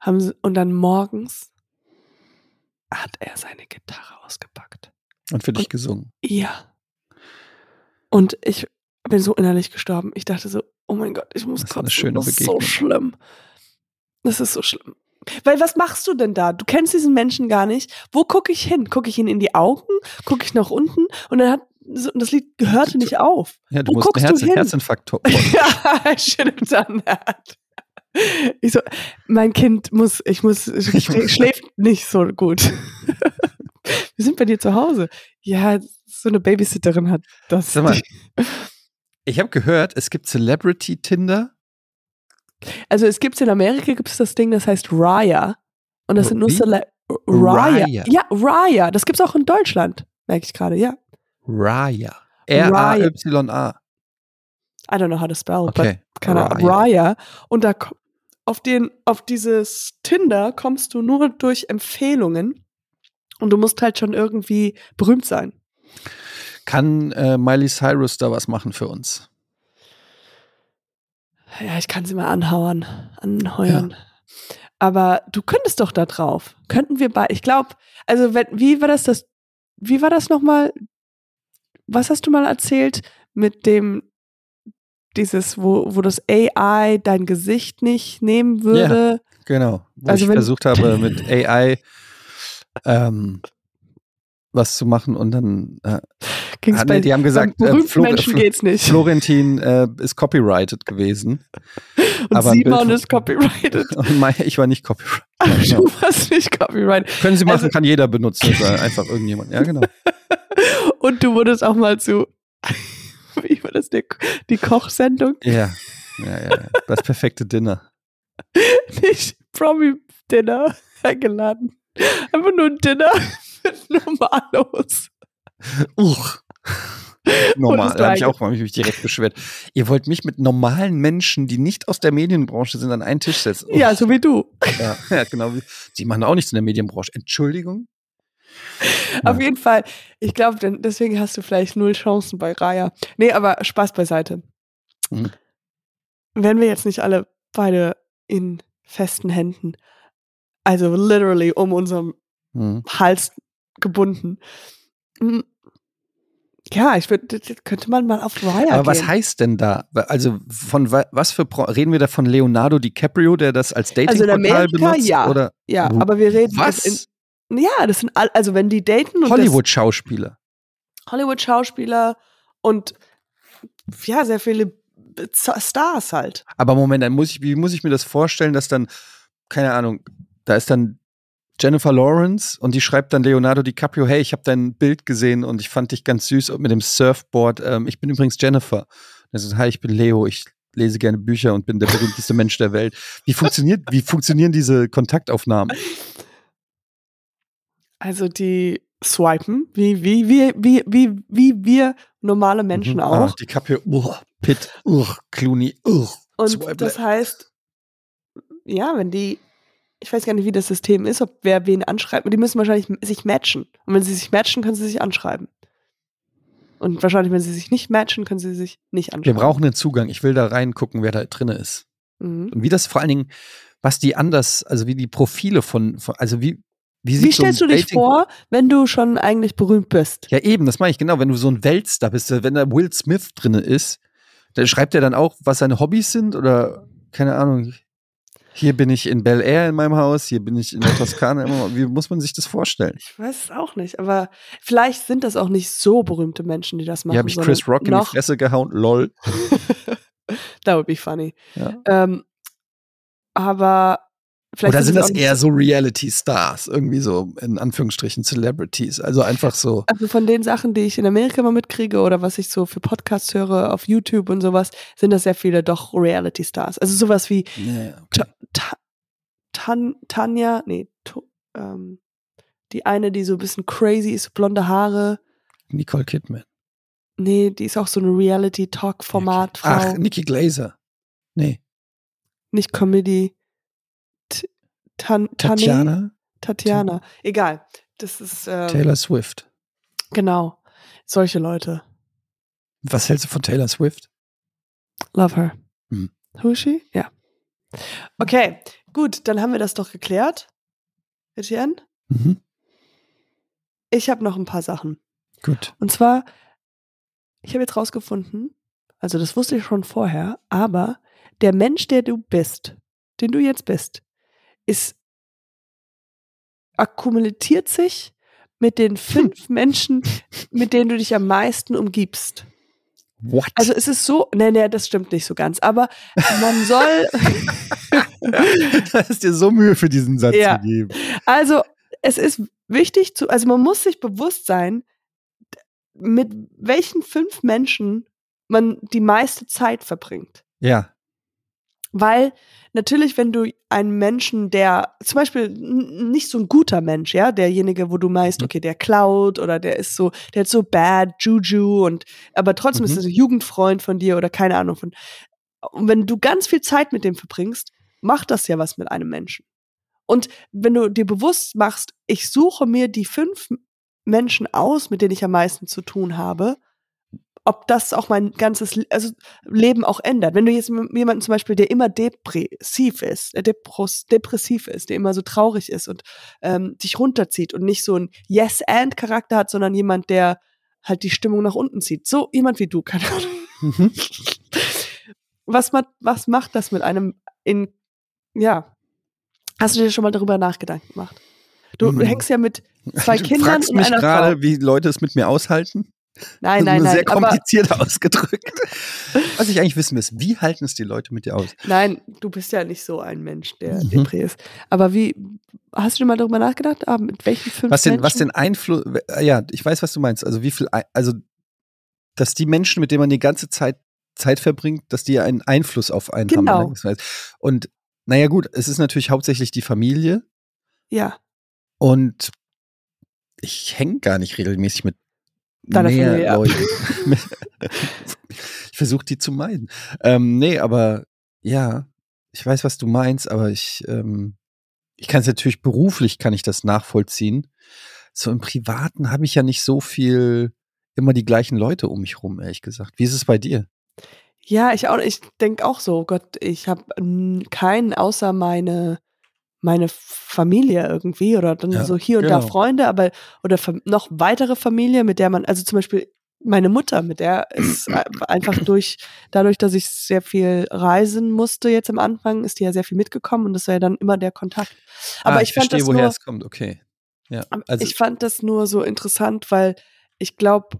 Haben sie, und dann morgens hat er seine Gitarre ausgepackt. Und für dich und, gesungen. Ja. Und ich bin so innerlich gestorben. Ich dachte so, oh mein Gott, ich muss das kotzen. Ist eine schöne das ist Begegnung. so schlimm. Das ist so schlimm. Weil was machst du denn da? Du kennst diesen Menschen gar nicht. Wo gucke ich hin? Gucke ich ihn in die Augen? Gucke ich nach unten? Und dann hat das Lied gehörte nicht auf. Ja, du Wo musst einen Herz, Herzinfarkt Ja, done that. Ich so, mein Kind muss, ich muss, ich schläft nicht so gut. Wir sind bei dir zu Hause. Ja, so eine Babysitterin hat das. Sag mal, ich habe gehört, es gibt Celebrity Tinder. Also es gibt in Amerika gibt es das Ding, das heißt Raya. Und das sind nur Cele Raya. Raya. Ja, Raya. Das gibt es auch in Deutschland, merke ich gerade, ja. Raya. R-A-Y-A. I don't know how to spell, okay. but keine Ahnung. Raya. Und da auf den, auf dieses Tinder kommst du nur durch Empfehlungen und du musst halt schon irgendwie berühmt sein. Kann äh, Miley Cyrus da was machen für uns? Ja, ich kann sie mal anhauern, anheuern. Ja. Aber du könntest doch da drauf. Könnten wir bei, ich glaube, also wenn, wie war das das, wie war das nochmal? was hast du mal erzählt mit dem, dieses, wo, wo das AI dein Gesicht nicht nehmen würde? Ja, genau. Wo also ich versucht habe, mit AI ähm, was zu machen und dann äh, Ging's bei, die haben gesagt, äh, Flo Menschen geht's nicht. Florentin äh, ist copyrighted gewesen. Und aber Simon ist copyrighted. ich war nicht copyrighted. Ach, genau. Du warst nicht copyrighted. Können Sie machen, also, kann jeder benutzen, einfach irgendjemand. Ja, genau. Und du wurdest auch mal zu, wie war das, die, die Kochsendung? Ja. ja, ja, das perfekte Dinner. Nicht Promi-Dinner eingeladen. Einfach nur ein Dinner mit Normalos. Uch. Normal, da habe ich auch mal mich direkt beschwert. Ihr wollt mich mit normalen Menschen, die nicht aus der Medienbranche sind, an einen Tisch setzen. Uch. Ja, so wie du. Ja, ja, genau. Sie machen auch nichts in der Medienbranche. Entschuldigung? Auf ja. jeden Fall. Ich glaube, deswegen hast du vielleicht null Chancen bei Raya. Nee, aber Spaß beiseite. Mhm. Wären wir jetzt nicht alle beide in festen Händen, also literally um unserem mhm. Hals gebunden. Hm. Ja, ich würde, könnte man mal auf Raya Aber gehen. was heißt denn da? Also von was für reden wir da von Leonardo DiCaprio, der das als Datingportal also benutzt? Ja, oder? ja, aber wir reden was? In, ja, das sind all, also wenn die daten Hollywood-Schauspieler. Hollywood-Schauspieler und ja, sehr viele Stars halt. Aber Moment, dann muss ich, wie muss ich mir das vorstellen, dass dann, keine Ahnung, da ist dann Jennifer Lawrence und die schreibt dann Leonardo DiCaprio, hey, ich habe dein Bild gesehen und ich fand dich ganz süß mit dem Surfboard. Ähm, ich bin übrigens Jennifer. Und er sagt, hi, ich bin Leo, ich lese gerne Bücher und bin der berühmteste Mensch der Welt. Wie funktioniert, wie funktionieren diese Kontaktaufnahmen? Also die swipen, wie, wie, wie, wie, wie, wie wir normale Menschen mhm. auch. Ah, DiCaprio, uh, Pitt, uh, Clooney, uh, Und Swipe. das heißt, ja, wenn die ich weiß gar nicht, wie das System ist, ob wer wen anschreibt. Die müssen wahrscheinlich sich matchen. Und wenn sie sich matchen, können sie sich anschreiben. Und wahrscheinlich, wenn sie sich nicht matchen, können sie sich nicht anschreiben. Wir brauchen einen Zugang. Ich will da reingucken, wer da drin ist. Mhm. Und wie das vor allen Dingen, was die anders, also wie die Profile von, von also wie, wie, wie stellst so du dich vor, wenn du schon eigentlich berühmt bist? Ja, eben, das meine ich genau. Wenn du so ein Weltstar bist, wenn da Will Smith drin ist, dann schreibt er dann auch, was seine Hobbys sind oder keine Ahnung. Hier bin ich in Bel Air in meinem Haus, hier bin ich in der Toskana. Wie muss man sich das vorstellen? Ich weiß es auch nicht, aber vielleicht sind das auch nicht so berühmte Menschen, die das machen. Hier habe ich Chris Rock in die Fresse gehauen, lol. That would be funny. Ja. Ähm, aber Vielleicht Oder sind das eher so Reality-Stars, irgendwie so in Anführungsstrichen Celebrities? Also einfach so. Also von den Sachen, die ich in Amerika mal mitkriege oder was ich so für Podcasts höre auf YouTube und sowas, sind das sehr viele doch Reality-Stars. Also sowas wie yeah, okay. Ta Tan Tanja, nee, ähm, die eine, die so ein bisschen crazy ist, blonde Haare. Nicole Kidman. Nee, die ist auch so ein Reality-Talk-Format. Ach, Nikki Glaser. Nee. Nicht Comedy. Tan Tatjana? Tatjana. Egal. Das ist. Ähm, Taylor Swift. Genau. Solche Leute. Was hältst du von Taylor Swift? Love her. Hm. Who is she? Ja. Okay, gut, dann haben wir das doch geklärt. Etienne? Mhm. Ich habe noch ein paar Sachen. Gut. Und zwar, ich habe jetzt rausgefunden, also das wusste ich schon vorher, aber der Mensch, der du bist, den du jetzt bist, ist akkumuliert sich mit den fünf Menschen, mit denen du dich am meisten umgibst. What? Also es ist so, nee, nee, das stimmt nicht so ganz, aber man soll. da ist dir so Mühe für diesen Satz ja. zu geben. Also es ist wichtig zu, also man muss sich bewusst sein, mit welchen fünf Menschen man die meiste Zeit verbringt. Ja. Weil natürlich, wenn du einen Menschen, der zum Beispiel nicht so ein guter Mensch, ja, derjenige, wo du meinst, mhm. okay, der klaut oder der ist so, der hat so bad Juju und aber trotzdem mhm. ist er ein Jugendfreund von dir oder keine Ahnung von. Und wenn du ganz viel Zeit mit dem verbringst, macht das ja was mit einem Menschen. Und wenn du dir bewusst machst, ich suche mir die fünf Menschen aus, mit denen ich am meisten zu tun habe, ob das auch mein ganzes also Leben auch ändert. Wenn du jetzt jemanden zum Beispiel, der immer depressiv ist, der depressiv ist, der immer so traurig ist und ähm, dich runterzieht und nicht so ein Yes-and-Charakter hat, sondern jemand, der halt die Stimmung nach unten zieht. So jemand wie du, keine Ahnung. Mhm. Was, was macht das mit einem in, ja, hast du dir schon mal darüber nachgedacht gemacht? Du mhm. hängst ja mit zwei du Kindern fragst und mich gerade, wie Leute es mit mir aushalten? Nein, nein, nein. Sehr kompliziert ausgedrückt. Was ich eigentlich wissen will, ist, wie halten es die Leute mit dir aus? Nein, du bist ja nicht so ein Mensch, der mhm. Depri ist. Aber wie, hast du mal darüber nachgedacht? Ah, mit welchen fünf was den, Menschen? Was den Einfluss, ja, ich weiß, was du meinst. Also wie viel, also, dass die Menschen, mit denen man die ganze Zeit Zeit verbringt, dass die einen Einfluss auf einen genau. haben. Und naja, gut, es ist natürlich hauptsächlich die Familie. Ja. Und ich hänge gar nicht regelmäßig mit Deiner mehr Familie, Leute. ich versuche die zu meiden. Ähm, nee, aber ja, ich weiß, was du meinst, aber ich, ähm, ich kann es natürlich beruflich, kann ich das nachvollziehen. So im Privaten habe ich ja nicht so viel, immer die gleichen Leute um mich rum, ehrlich gesagt. Wie ist es bei dir? Ja, ich auch, ich denke auch so, Gott, ich habe keinen außer meine meine Familie irgendwie oder dann ja, so hier und genau. da Freunde, aber oder noch weitere Familie, mit der man, also zum Beispiel meine Mutter, mit der ist einfach durch, dadurch, dass ich sehr viel reisen musste jetzt am Anfang, ist die ja sehr viel mitgekommen und das war ja dann immer der Kontakt. Aber ah, ich, ich verstehe, fand das woher nur, es kommt, okay. Ja, also ich fand das nur so interessant, weil ich glaube,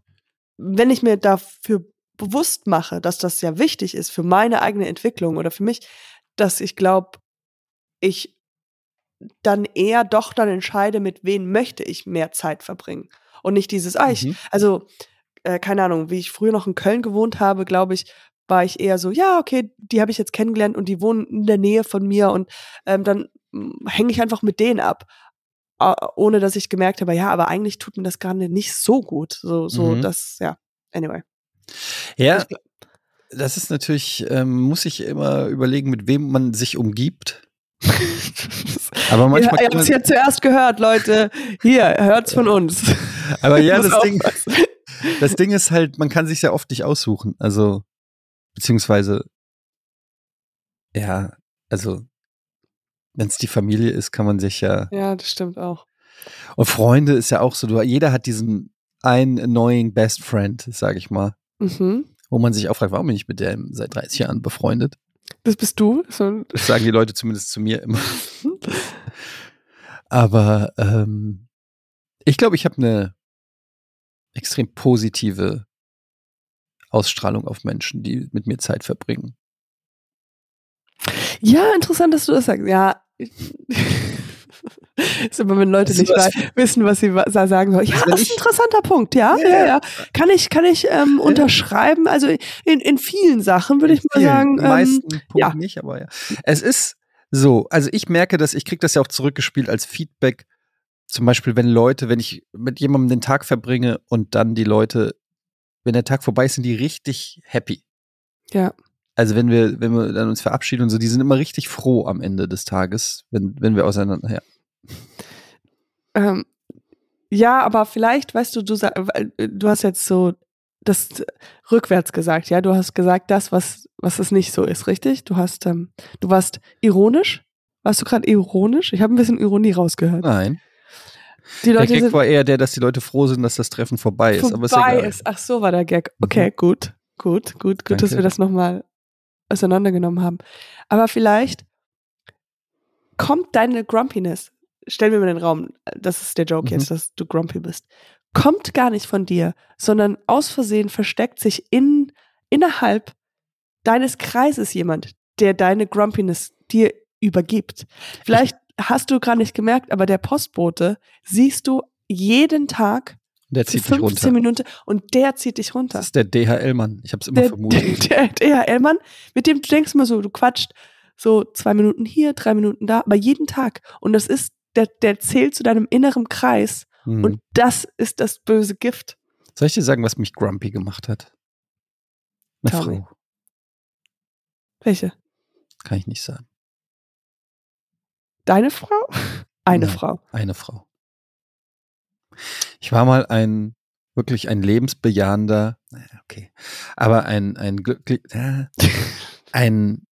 wenn ich mir dafür bewusst mache, dass das ja wichtig ist für meine eigene Entwicklung oder für mich, dass ich glaube, ich dann eher doch dann entscheide, mit wem möchte ich mehr Zeit verbringen. Und nicht dieses, ah, ich, mhm. also, äh, keine Ahnung, wie ich früher noch in Köln gewohnt habe, glaube ich, war ich eher so, ja, okay, die habe ich jetzt kennengelernt und die wohnen in der Nähe von mir und ähm, dann hm, hänge ich einfach mit denen ab. Ohne dass ich gemerkt habe, ja, aber eigentlich tut mir das gerade nicht so gut. So, so, mhm. das, ja, anyway. Ja, das ist natürlich, ähm, muss ich immer überlegen, mit wem man sich umgibt. Aber manchmal. Ihr habt es ja zuerst gehört, Leute. Hier, hört's von uns. Aber ja, das Ding, das Ding ist halt, man kann sich ja oft nicht aussuchen. Also, beziehungsweise, ja, also, wenn es die Familie ist, kann man sich ja. Ja, das stimmt auch. Und Freunde ist ja auch so, du, jeder hat diesen einen annoying Best Friend, sag ich mal. Mhm. Wo man sich auch fragt, warum bin ich mit dem seit 30 Jahren befreundet? Das bist du? So das sagen die Leute zumindest zu mir immer. Aber ähm, ich glaube, ich habe eine extrem positive Ausstrahlung auf Menschen, die mit mir Zeit verbringen. Ja, interessant, dass du das sagst. Ja. ist immer, wenn Leute nicht was, wissen, was sie sagen sollen. Ja, das ist ein interessanter Punkt. Ja, ja, ja. ja. Kann ich, kann ich ähm, ja. unterschreiben? Also in, in vielen Sachen würde ich mal sagen. In ähm, meisten Punkten ja. nicht, aber ja. Es ist so, also ich merke dass ich kriege das ja auch zurückgespielt als Feedback. Zum Beispiel, wenn Leute, wenn ich mit jemandem den Tag verbringe und dann die Leute, wenn der Tag vorbei ist, sind die richtig happy. Ja. Also wenn wir, wenn wir dann uns verabschieden und so, die sind immer richtig froh am Ende des Tages, wenn, wenn wir auseinander, ja. Ähm, ja, aber vielleicht, weißt du, du, du hast jetzt so das rückwärts gesagt, ja. Du hast gesagt, das, was, was es nicht so ist, richtig? Du hast, ähm, du warst ironisch. Warst du gerade ironisch? Ich habe ein bisschen Ironie rausgehört. Nein. Die Leute der Gag war eher der, dass die Leute froh sind, dass das Treffen vorbei ist. Vorbei aber ist, ist. Ach so war der Gag. Okay, mhm. gut, gut, gut, gut, Danke. dass wir das nochmal auseinandergenommen haben. Aber vielleicht kommt deine Grumpiness, stell mir mal den Raum, das ist der Joke mhm. jetzt, dass du grumpy bist, kommt gar nicht von dir, sondern aus Versehen versteckt sich in, innerhalb deines Kreises jemand, der deine Grumpiness dir übergibt. Vielleicht hast du gar nicht gemerkt, aber der Postbote siehst du jeden Tag der zieht 15 dich runter. Minuten und der zieht dich runter. Das ist der DHL-Mann. Ich habe es immer der, vermutet. Der, der DHL-Mann, mit dem du denkst immer so, du quatscht so zwei Minuten hier, drei Minuten da, aber jeden Tag. Und das ist, der, der zählt zu deinem inneren Kreis. Mhm. Und das ist das böse Gift. Soll ich dir sagen, was mich grumpy gemacht hat? Eine Frau. Welche? Kann ich nicht sagen. Deine Frau? Eine Nein, Frau. Eine Frau. Ich war mal ein wirklich ein lebensbejahender, okay, aber ein ein glücklich, äh, ein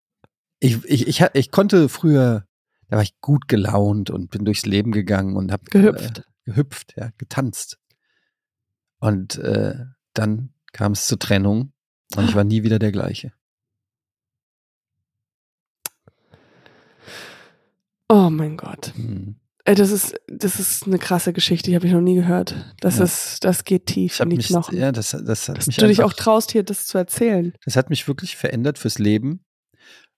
ich, ich, ich, ich konnte früher, da war ich gut gelaunt und bin durchs Leben gegangen und habe gehüpft, äh, gehüpft, ja, getanzt. Und äh, dann kam es zur Trennung und ich war nie wieder der gleiche. Oh mein Gott. Mhm. Äh, das ist, das ist eine krasse Geschichte, die habe ich noch nie gehört. Das ja. ist, das geht tief in die mich, Knochen. Ja, das, das hat Dass mich du dich auch traust, hier das zu erzählen. Das hat mich wirklich verändert fürs Leben,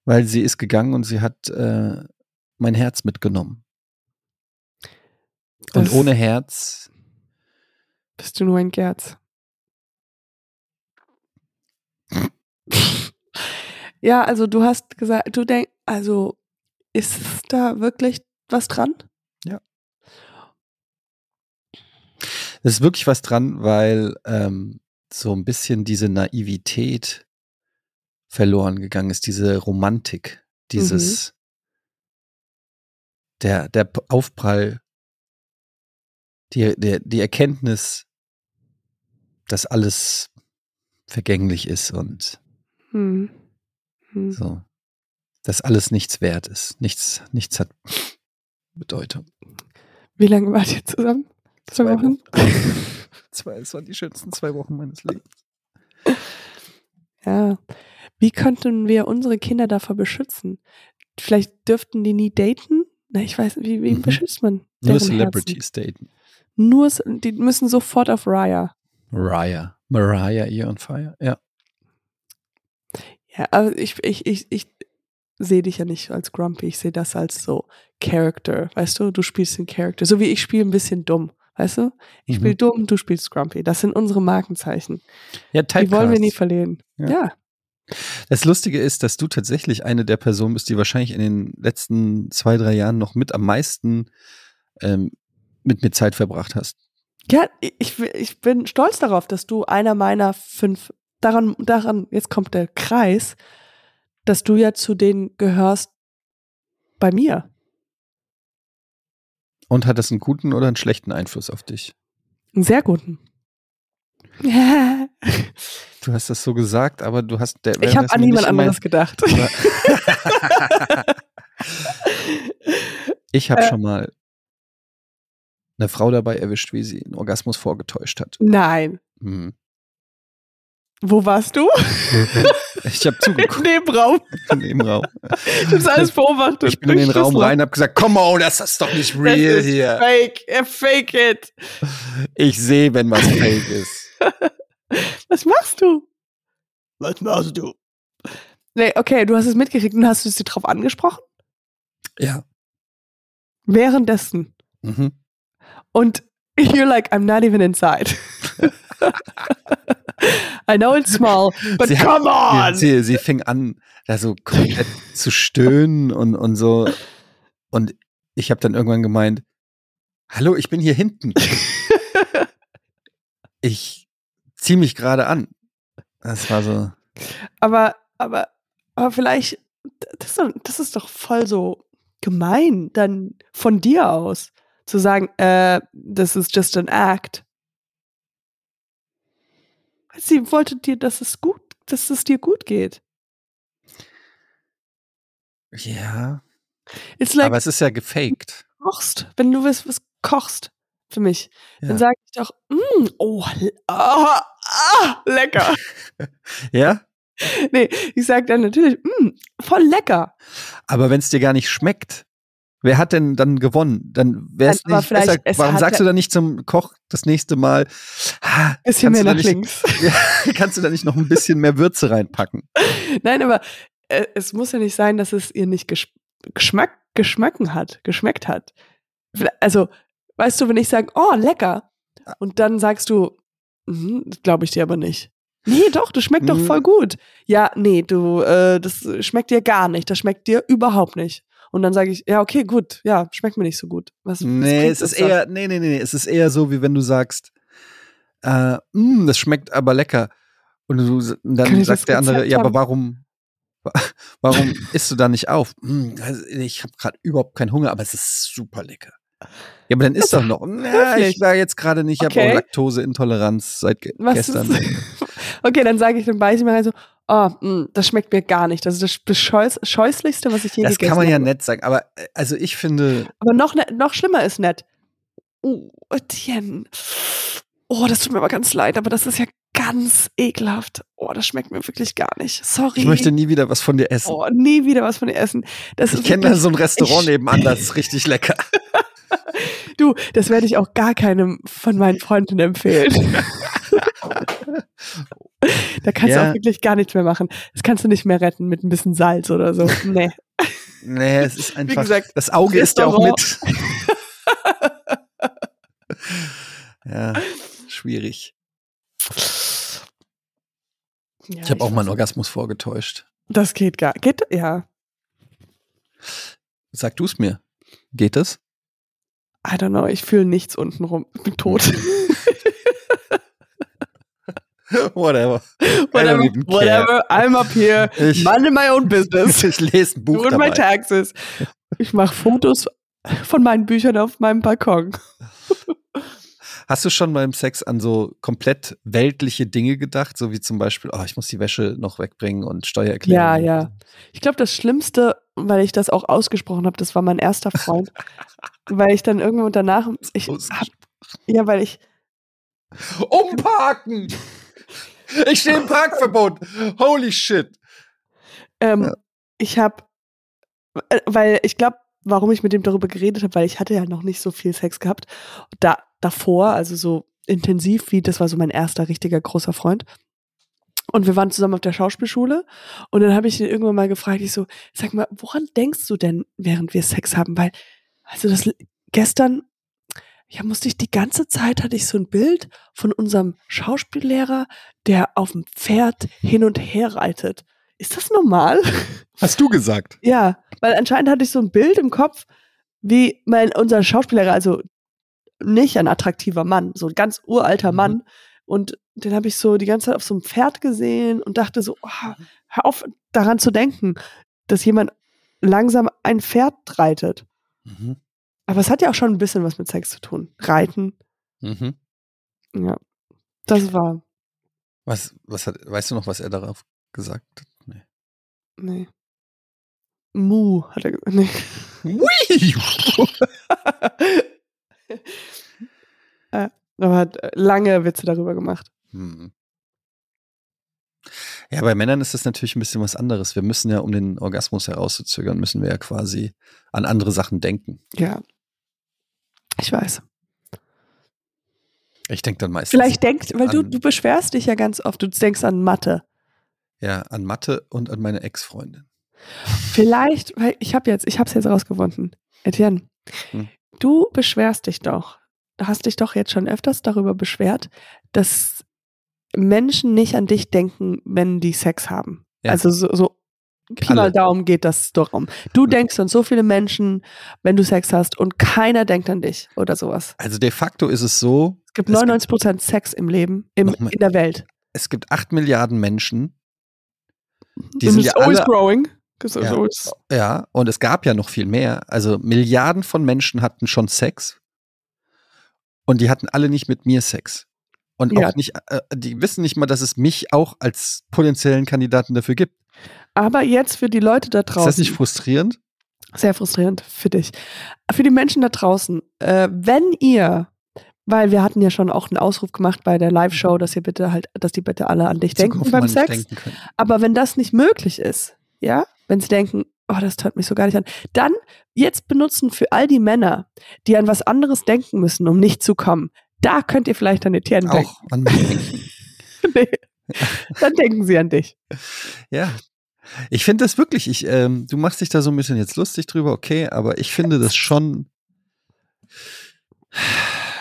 weil sie ist gegangen und sie hat äh, mein Herz mitgenommen. Das und ohne Herz bist du nur ein Gerz. ja, also du hast gesagt, du denkst, also ist da wirklich was dran? Ja. Es ist wirklich was dran, weil ähm, so ein bisschen diese Naivität verloren gegangen ist, diese Romantik, dieses, mhm. Der, der Aufprall, die, der, die Erkenntnis, dass alles vergänglich ist und mhm. Mhm. so, dass alles nichts wert ist. Nichts, nichts hat Bedeutung. Wie lange wart ihr zusammen? Zwei, zwei Wochen? zwei, es waren die schönsten zwei Wochen meines Lebens. Ja. Wie könnten wir unsere Kinder davor beschützen? Vielleicht dürften die nie daten? Na, ich weiß, wie, wie mhm. beschützt man? Nur Celebrities Herzen? daten. Nur, die müssen sofort auf Raya. Raya. Mariah, Ear on Fire, ja. Ja, aber ich, ich, ich, ich sehe dich ja nicht als Grumpy, ich sehe das als so Character, weißt du? Du spielst den Character, so wie ich spiele ein bisschen dumm, weißt du? Ich spiele mhm. dumm, du spielst Grumpy. Das sind unsere Markenzeichen. Ja, Die wollen wir nie verlieren. ja. ja. Das Lustige ist, dass du tatsächlich eine der Personen bist, die wahrscheinlich in den letzten zwei, drei Jahren noch mit am meisten ähm, mit mir Zeit verbracht hast. Ja, ich, ich bin stolz darauf, dass du einer meiner fünf, daran, daran, jetzt kommt der Kreis, dass du ja zu denen gehörst bei mir. Und hat das einen guten oder einen schlechten Einfluss auf dich? Einen sehr guten. du hast das so gesagt, aber du hast. Der, ich habe an niemand anderes gedacht. ich habe äh, schon mal eine Frau dabei erwischt, wie sie einen Orgasmus vorgetäuscht hat. Nein. Hm. Wo warst du? Ich habe zugeguckt. Im Nebenraum. Im Nebenraum. Du hast alles beobachtet. Ich bin in den Raum rein und habe gesagt, come on, das ist doch nicht real hier. Fake, fake it. Ich sehe, wenn was fake ist. Was machst du? Was machst du? Nee, okay, du hast es mitgekriegt und hast du sie drauf angesprochen? Ja. Währenddessen. Mhm. Und you're like, I'm not even inside. I know it's small, but sie come hat, on! Sie, sie fing an, da so komplett zu stöhnen und, und so. Und ich habe dann irgendwann gemeint, hallo, ich bin hier hinten. ich zieh mich gerade an. Das war so. Aber, aber, aber vielleicht, das ist, das ist doch voll so gemein, dann von dir aus zu sagen, äh, this is just an act. Sie wollte dir, dass es gut, dass es dir gut geht. Ja. Like, aber es ist ja gefaked. Kochst, wenn du was, was kochst für mich, ja. dann sage ich doch, mm, oh, ah, ah, lecker. ja? Nee, ich sage dann natürlich, mm, voll lecker. Aber wenn es dir gar nicht schmeckt, Wer hat denn dann gewonnen? Dann wäre es nicht besser. Warum sagst du dann nicht zum Koch das nächste Mal? Ah, bisschen mehr nach nicht, links. Ja, kannst du da nicht noch ein bisschen mehr Würze reinpacken? Nein, aber äh, es muss ja nicht sein, dass es ihr nicht gesch Geschmack geschmecken hat, geschmeckt hat. Also, weißt du, wenn ich sage, oh, lecker, und dann sagst du, mm, glaube ich dir aber nicht. Nee, doch, das schmeckt doch mhm. voll gut. Ja, nee, du, äh, das schmeckt dir gar nicht. Das schmeckt dir überhaupt nicht. Und dann sage ich, ja, okay, gut, ja, schmeckt mir nicht so gut. Was, nee, was es ist eher, nee, nee, nee, es ist eher so, wie wenn du sagst, äh, mh, das schmeckt aber lecker. Und du, dann sagt der andere, ja, aber warum, warum isst du da nicht auf? Hm, also ich habe gerade überhaupt keinen Hunger, aber es ist super lecker. Ja, aber dann isst doch noch. Na, ich war jetzt gerade nicht, ich okay. habe Laktoseintoleranz seit Was gestern. okay, dann sage ich, dann beiße ich mir rein so, oh, mh, hm, das schmeckt mir gar nicht. Das ist das Scheußlichste, was ich je das gegessen habe. Das kann man ja nett sagen, aber äh, also ich finde. Aber noch, ne, noch schlimmer ist nett. Oh, Etienne. Oh, das tut mir aber ganz leid, aber das ist ja ganz ekelhaft. Oh, das schmeckt mir wirklich gar nicht. Sorry. Ich möchte nie wieder was von dir essen. Oh, nie wieder was von dir essen. Das ich kenne da so ein Restaurant nebenan, das ist richtig lecker. du, das werde ich auch gar keinem von meinen Freunden empfehlen. Da kannst ja. du auch wirklich gar nichts mehr machen. Das kannst du nicht mehr retten mit ein bisschen Salz oder so. Nee. Nee, es ist einfach. Gesagt, das Auge ist ja auch mit. ja, schwierig. Ja, ich habe auch mal einen Orgasmus vorgetäuscht. Das geht gar. Geht, ja. Sag du es mir. Geht das? I don't know, ich fühle nichts unten rum. Ich bin tot. Whatever. Whatever, whatever. I'm up here. Ich, in my own business. Ich lese ein Buch Doing dabei. my taxes. Ich mache Fotos von meinen Büchern auf meinem Balkon. Hast du schon beim Sex an so komplett weltliche Dinge gedacht, so wie zum Beispiel, oh, ich muss die Wäsche noch wegbringen und Steuererklärung? Ja, ja. Ich glaube, das Schlimmste, weil ich das auch ausgesprochen habe, das war mein erster Freund, weil ich dann irgendwo danach, ich hab, ja, weil ich umparken. Ich stehe im Parkverbot. Holy shit. Ähm, ja. Ich habe, äh, weil ich glaube, warum ich mit dem darüber geredet habe, weil ich hatte ja noch nicht so viel Sex gehabt. Da davor, also so intensiv wie das war so mein erster richtiger großer Freund. Und wir waren zusammen auf der Schauspielschule. Und dann habe ich ihn irgendwann mal gefragt, ich so, sag mal, woran denkst du denn, während wir Sex haben? Weil, also das gestern, ja, musste ich die ganze Zeit hatte ich so ein Bild von unserem Schauspiellehrer, der auf dem Pferd hin und her reitet. Ist das normal? Hast du gesagt? Ja, weil anscheinend hatte ich so ein Bild im Kopf, wie mein, unser Schauspiellehrer, also nicht ein attraktiver Mann, so ein ganz uralter mhm. Mann. Und den habe ich so die ganze Zeit auf so einem Pferd gesehen und dachte so, oh, hör auf daran zu denken, dass jemand langsam ein Pferd reitet. Mhm. Aber es hat ja auch schon ein bisschen was mit Sex zu tun. Reiten. Mhm. Ja. Das war. Was, was hat, weißt du noch, was er darauf gesagt hat? Nee. Nee. Mu hat er gesagt. Nee. äh, aber hat äh, lange Witze darüber gemacht. Hm. Ja, bei Männern ist das natürlich ein bisschen was anderes. Wir müssen ja, um den Orgasmus herauszuzögern, müssen wir ja quasi an andere Sachen denken. Ja. Ich weiß. Ich denke dann meistens. Vielleicht denkst, weil du, du beschwerst dich ja ganz oft, du denkst an Mathe. Ja, an Mathe und an meine Ex-Freundin. Vielleicht, weil ich habe jetzt, ich habe es jetzt rausgefunden. Etienne, hm. du beschwerst dich doch, hast dich doch jetzt schon öfters darüber beschwert, dass Menschen nicht an dich denken, wenn die Sex haben. Ja. Also so, so Pi mal Daumen geht das darum. Du hm. denkst an so viele Menschen, wenn du Sex hast und keiner denkt an dich oder sowas. Also de facto ist es so. Es gibt 99 Prozent Sex im Leben, im, in der Welt. Es gibt 8 Milliarden Menschen. Die und sind ja always alle, growing. Ja, ja, und es gab ja noch viel mehr. Also Milliarden von Menschen hatten schon Sex. Und die hatten alle nicht mit mir Sex. Und ja. auch nicht, äh, die wissen nicht mal, dass es mich auch als potenziellen Kandidaten dafür gibt. Aber jetzt für die Leute da draußen. Ist das nicht frustrierend? Sehr frustrierend für dich. Für die Menschen da draußen, äh, wenn ihr, weil wir hatten ja schon auch einen Ausruf gemacht bei der Live-Show, dass ihr bitte halt, dass die bitte alle an dich denken beim Sex. Denken Aber wenn das nicht möglich ist, ja, wenn sie denken, oh, das tört mich so gar nicht an, dann jetzt benutzen für all die Männer, die an was anderes denken müssen, um nicht zu kommen. Da könnt ihr vielleicht an Etienne denken. Auch an mich nee. Dann denken sie an dich. Ja, ich finde das wirklich, ich, ähm, du machst dich da so ein bisschen jetzt lustig drüber, okay, aber ich finde das schon.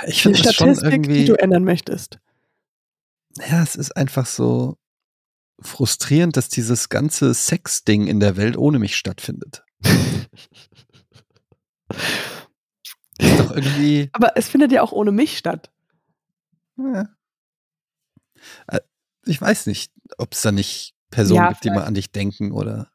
Ich finde das schon irgendwie. Die du ändern möchtest. Ja, es ist einfach so frustrierend, dass dieses ganze Sex-Ding in der Welt ohne mich stattfindet. doch irgendwie. Aber es findet ja auch ohne mich statt. Ja. Äh, ich weiß nicht, ob es da nicht Personen ja, gibt, die mal an dich denken oder.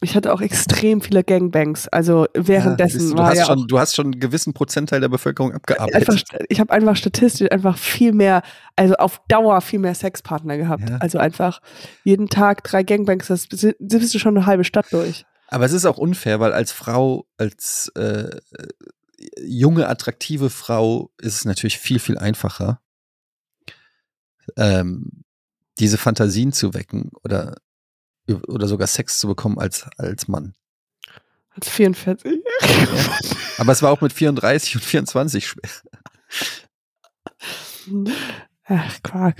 Ich hatte auch extrem viele Gangbangs. Also währenddessen ja, du, war hast ja schon, du hast schon einen gewissen Prozentteil der Bevölkerung abgearbeitet. Einfach, ich habe einfach statistisch einfach viel mehr, also auf Dauer viel mehr Sexpartner gehabt. Ja. Also einfach jeden Tag drei Gangbangs, das bist du schon eine halbe Stadt durch. Aber es ist auch unfair, weil als Frau, als äh, junge, attraktive Frau ist es natürlich viel, viel einfacher. Ähm, diese Fantasien zu wecken oder, oder sogar Sex zu bekommen als, als Mann. Als 44. Ja. Aber es war auch mit 34 und 24 schwer. Ach, Quark.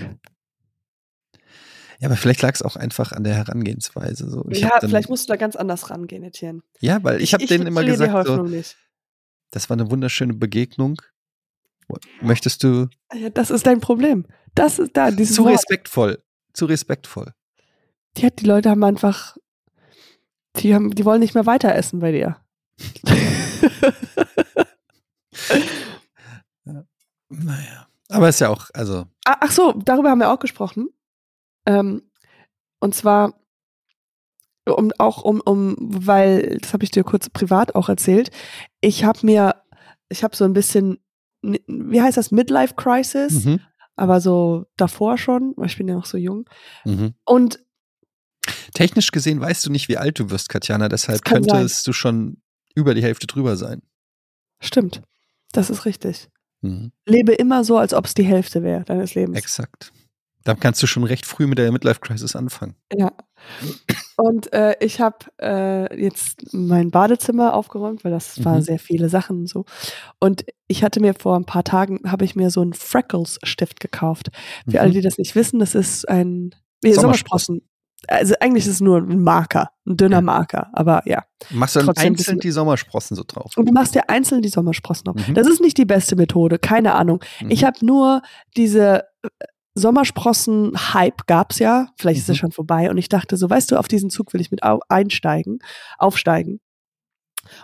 Ja, aber vielleicht lag es auch einfach an der Herangehensweise. So. Ich ja, dann, vielleicht musst du da ganz anders rangehen, Etienne. Ja, weil ich, habe denen immer gesagt, so, das war eine wunderschöne Begegnung. Möchtest du? Ja, das ist dein Problem. Das ist da. Dieses zu Wort. respektvoll. Zu respektvoll. Die, die Leute haben einfach. Die, haben, die wollen nicht mehr weiter essen bei dir. ja. Naja. Aber ist ja auch, also. Ah, ach so, darüber haben wir auch gesprochen. Ähm, und zwar, um auch um, um, weil, das habe ich dir kurz privat auch erzählt, ich habe mir, ich habe so ein bisschen, wie heißt das, Midlife Crisis? Mhm aber so davor schon, weil ich bin ja noch so jung. Mhm. Und technisch gesehen weißt du nicht, wie alt du wirst, Katjana, deshalb könntest sein. du schon über die Hälfte drüber sein. Stimmt. Das ist richtig. Mhm. Lebe immer so, als ob es die Hälfte wäre deines Lebens. Exakt. Da kannst du schon recht früh mit der Midlife-Crisis anfangen. Ja. Und äh, ich habe äh, jetzt mein Badezimmer aufgeräumt, weil das mhm. waren sehr viele Sachen und so. Und ich hatte mir vor ein paar Tagen, habe ich mir so einen Freckles-Stift gekauft. Für mhm. alle, die das nicht wissen, das ist ein nee, Sommersprossen. Also eigentlich ist es nur ein Marker, ein dünner ja. Marker, aber ja. Machst du dann einzeln die Sommersprossen so drauf? Und du machst dir einzeln die Sommersprossen drauf. Mhm. Das ist nicht die beste Methode, keine Ahnung. Ich mhm. habe nur diese äh, Sommersprossen-Hype gab's ja, vielleicht ist es mhm. schon vorbei. Und ich dachte so, weißt du, auf diesen Zug will ich mit einsteigen, aufsteigen.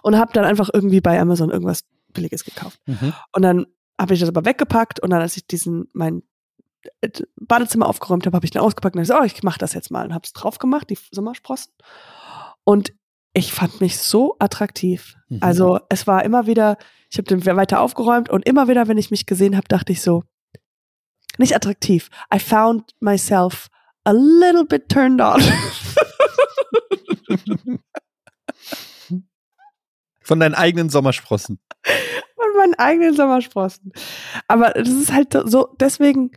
Und habe dann einfach irgendwie bei Amazon irgendwas Billiges gekauft. Mhm. Und dann habe ich das aber weggepackt und dann, als ich diesen, mein äh, Badezimmer aufgeräumt habe, habe ich dann ausgepackt und gesagt, oh, ich mache das jetzt mal und habe es drauf gemacht, die Sommersprossen. Und ich fand mich so attraktiv. Mhm. Also es war immer wieder, ich habe den weiter aufgeräumt und immer wieder, wenn ich mich gesehen habe, dachte ich so, nicht attraktiv. I found myself a little bit turned on. Von deinen eigenen Sommersprossen. Von meinen eigenen Sommersprossen. Aber das ist halt so, deswegen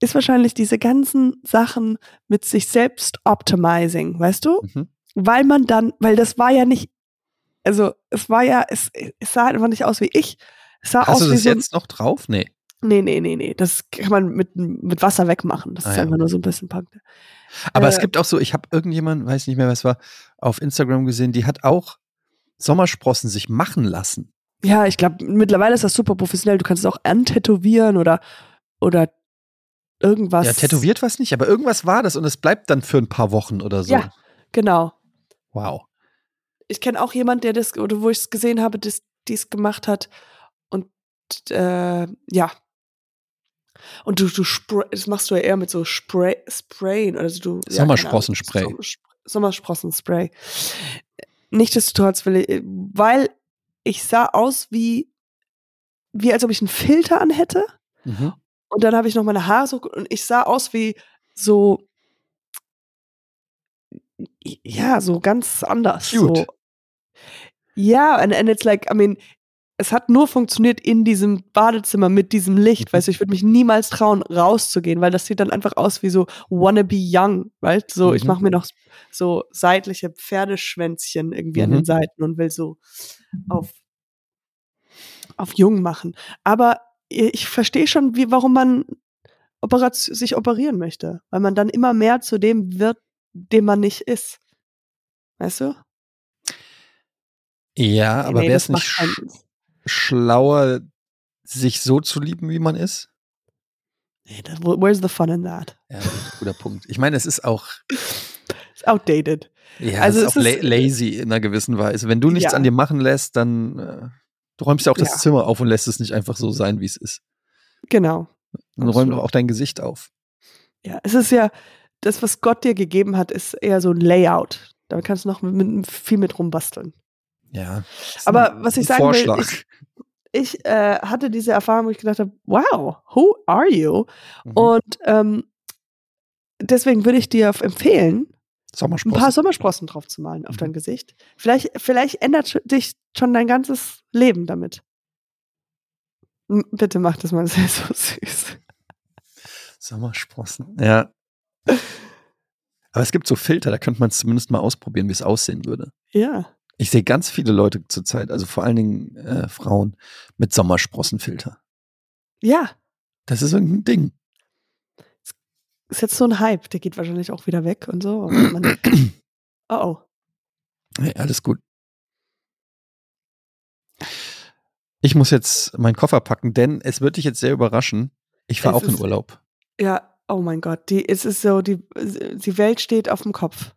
ist wahrscheinlich diese ganzen Sachen mit sich selbst optimizing, weißt du? Mhm. Weil man dann, weil das war ja nicht, also es war ja, es, es sah einfach nicht aus wie ich. Es sah Hast aus du das wie so jetzt noch drauf? Nee. Nee, nee, nee, nee. Das kann man mit, mit Wasser wegmachen. Das ah, ist einfach ja. nur so ein bisschen Punk. Aber äh, es gibt auch so, ich habe irgendjemand, weiß nicht mehr, was war, auf Instagram gesehen, die hat auch Sommersprossen sich machen lassen. Ja, ich glaube, mittlerweile ist das super professionell. Du kannst es auch antätowieren oder, oder irgendwas. Ja, tätowiert was nicht, aber irgendwas war das und es bleibt dann für ein paar Wochen oder so. Ja, genau. Wow. Ich kenne auch jemanden, der das, oder wo ich es gesehen habe, die es gemacht hat. Und äh, ja, und du, du spray, das machst du ja eher mit so Spray, Sprayen. Also du, Sommersprossenspray. Ja, Sommersprossenspray. Nichtsdestotrotz will ich, weil ich sah aus wie, wie als ob ich einen Filter anhätte. Mhm. Und dann habe ich noch meine Haare so, und ich sah aus wie so, ja, so ganz anders. Cute. So. Ja, and, and it's like, I mean, es hat nur funktioniert in diesem Badezimmer mit diesem Licht, weißt du, ich würde mich niemals trauen, rauszugehen, weil das sieht dann einfach aus wie so wannabe young, weißt so, mhm. ich mache mir noch so seitliche Pferdeschwänzchen irgendwie mhm. an den mhm. Seiten und will so auf, auf jung machen. Aber ich verstehe schon, wie, warum man operat sich operieren möchte, weil man dann immer mehr zu dem wird, dem man nicht ist. Weißt du? Ja, aber nee, wäre es nicht schlauer, sich so zu lieben, wie man ist? Where's the fun in that? Ja, guter Punkt. Ich meine, es ist auch. It's outdated. Ja, also es ist auch la lazy in einer gewissen Weise. Wenn du nichts ja. an dir machen lässt, dann äh, du räumst ja auch das ja. Zimmer auf und lässt es nicht einfach so sein, wie es ist. Genau. Dann räum doch auch dein Gesicht auf. Ja, es ist ja, das, was Gott dir gegeben hat, ist eher so ein Layout. Da kannst du noch mit, mit, viel mit rumbasteln. Ja. Aber was ich sagen Vorschlag. will, ich, ich äh, hatte diese Erfahrung, wo ich gedacht habe, wow, who are you? Mhm. Und ähm, deswegen würde ich dir empfehlen, ein paar Sommersprossen drauf zu malen auf mhm. dein Gesicht. Vielleicht, vielleicht ändert dich schon dein ganzes Leben damit. Bitte mach das mal sehr so süß. Sommersprossen, ja. Aber es gibt so Filter, da könnte man es zumindest mal ausprobieren, wie es aussehen würde. Ja. Ich sehe ganz viele Leute zurzeit, also vor allen Dingen äh, Frauen mit Sommersprossenfilter. Ja. Das ist irgendein Ding. Ist jetzt so ein Hype, der geht wahrscheinlich auch wieder weg und so. Man, oh oh. Hey, alles gut. Ich muss jetzt meinen Koffer packen, denn es wird dich jetzt sehr überraschen. Ich fahre auch in Urlaub. Ja, oh mein Gott, die, es ist so, die, die Welt steht auf dem Kopf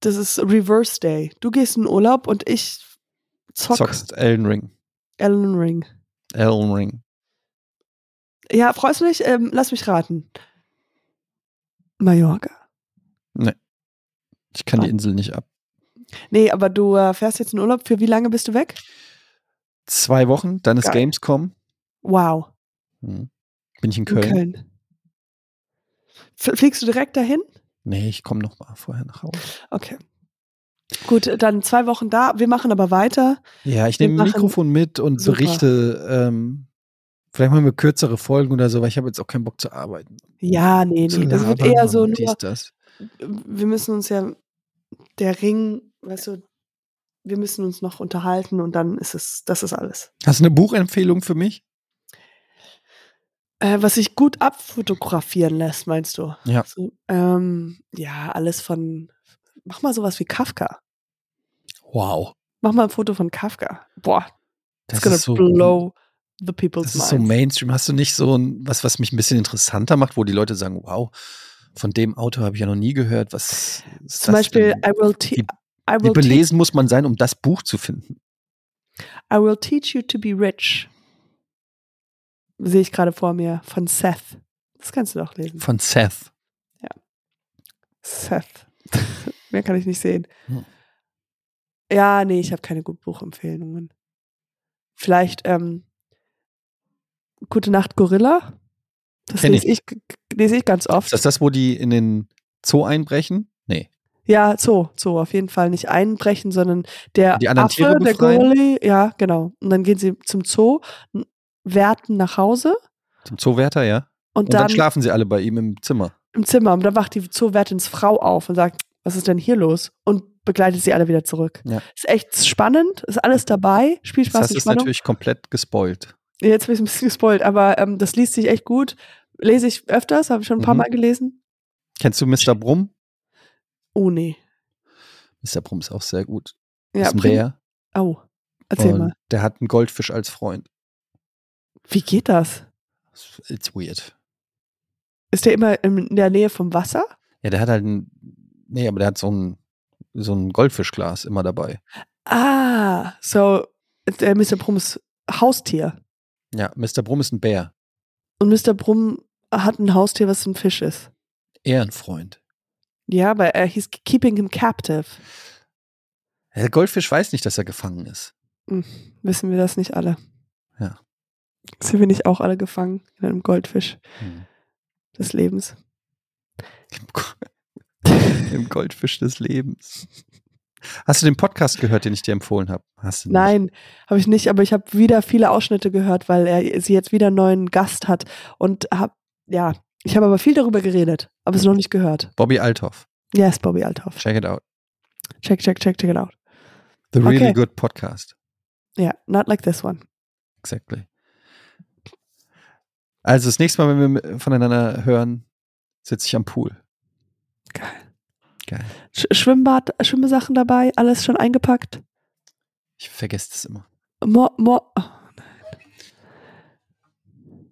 das ist Reverse Day. Du gehst in Urlaub und ich zock. Zockst Elden Ring. Elden Ring. Elden Ring. Ja, freust du dich? Ähm, lass mich raten. Mallorca. Nee. Ich kann die Insel nicht ab. Nee, aber du äh, fährst jetzt in Urlaub. Für wie lange bist du weg? Zwei Wochen, dann ist Geil. Gamescom. Wow. Hm. Bin ich in Köln. In Köln. Fliegst du direkt dahin? Nee, ich komme noch mal vorher nach Hause. Okay. Gut, dann zwei Wochen da. Wir machen aber weiter. Ja, ich nehme ein Mikrofon mit und Super. berichte ähm, Vielleicht machen wir kürzere Folgen oder so, weil ich habe jetzt auch keinen Bock zu arbeiten. Ja, nee, nee. Das wird eher so nur. das. Wir müssen uns ja der Ring, weißt du, wir müssen uns noch unterhalten und dann ist es, das ist alles. Hast du eine Buchempfehlung für mich? Äh, was sich gut abfotografieren lässt, meinst du? Ja. So, ähm, ja, alles von. Mach mal sowas wie Kafka. Wow. Mach mal ein Foto von Kafka. Boah. Das gonna so, blow the people's Das ist so Mainstream. Hast du nicht so ein, was, was mich ein bisschen interessanter macht, wo die Leute sagen, wow, von dem Autor habe ich ja noch nie gehört. Was Zum Beispiel, I will, wie, I will wie belesen muss man sein, um das Buch zu finden? I will teach you to be rich sehe ich gerade vor mir, von Seth. Das kannst du doch lesen. Von Seth. Ja. Seth. Mehr kann ich nicht sehen. Hm. Ja, nee, ich habe keine guten Buchempfehlungen. Vielleicht ähm, Gute Nacht Gorilla. Das lese ich. ich, lese ich ganz oft. Ist das das, wo die in den Zoo einbrechen? Nee. Ja, Zoo, Zoo, auf jeden Fall nicht einbrechen, sondern der die Affe, der Gorilla, ja, genau. Und dann gehen sie zum Zoo, Werten nach Hause. Zum Zoowärter, ja. Und, und dann, dann, schlafen sie alle bei ihm im Zimmer. Im Zimmer. Und dann wacht die Zoowärtins Frau auf und sagt, was ist denn hier los? Und begleitet sie alle wieder zurück. Ja. Ist echt spannend, ist alles dabei. Spielspaß das heißt, ist natürlich komplett gespoilt. Jetzt bin ich ein bisschen gespoilt, aber ähm, das liest sich echt gut. Lese ich öfters, habe ich schon ein paar mhm. Mal gelesen. Kennst du Mr. Brumm? Oh nee. Mr. Brumm ist auch sehr gut. Ja, ist ein Bär. Oh, erzähl mal. Der hat einen Goldfisch als Freund. Wie geht das? It's weird. Ist der immer in der Nähe vom Wasser? Ja, der hat halt ein, nee, aber der hat so ein, so ein Goldfischglas immer dabei. Ah, so, der Mr. Brumm ist Haustier. Ja, Mr. Brumm ist ein Bär. Und Mr. Brumm hat ein Haustier, was ein Fisch ist. Ehrenfreund. Ja, aber er he's keeping him captive. Der Goldfisch weiß nicht, dass er gefangen ist. Hm, wissen wir das nicht alle. Ja. Sind wir nicht auch alle gefangen in einem Goldfisch hm. des Lebens? Im Goldfisch des Lebens. Hast du den Podcast gehört, den ich dir empfohlen habe? Nein, habe ich nicht, aber ich habe wieder viele Ausschnitte gehört, weil er sie jetzt wieder einen neuen Gast hat und hab ja, ich habe aber viel darüber geredet, aber es noch nicht gehört. Bobby Althoff. Yes, Bobby Althoff. Check it out. Check, check, check, check it out. The really okay. good podcast. Yeah, not like this one. Exactly. Also das nächste Mal, wenn wir voneinander hören, sitze ich am Pool. Geil. Geil. Sch Schwimmbad, Schwimmsachen dabei, alles schon eingepackt? Ich vergesse das immer. Mo, mo, oh,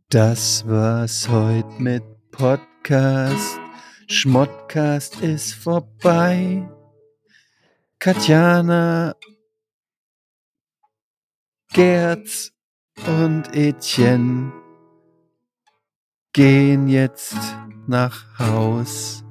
Das war's heute mit Podcast. Schmottcast ist vorbei. Katjana, Gerz und Etienne gehen jetzt nach Haus.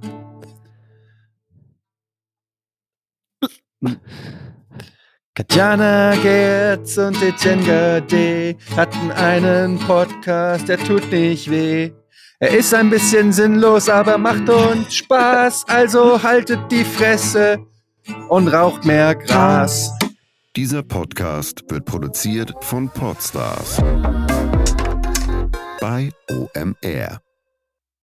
Katjana Gerz und Etienne Gade hatten einen Podcast, der tut nicht weh. Er ist ein bisschen sinnlos, aber macht uns Spaß. Also haltet die Fresse und raucht mehr Gras. Dieser Podcast wird produziert von Podstars bei OMR.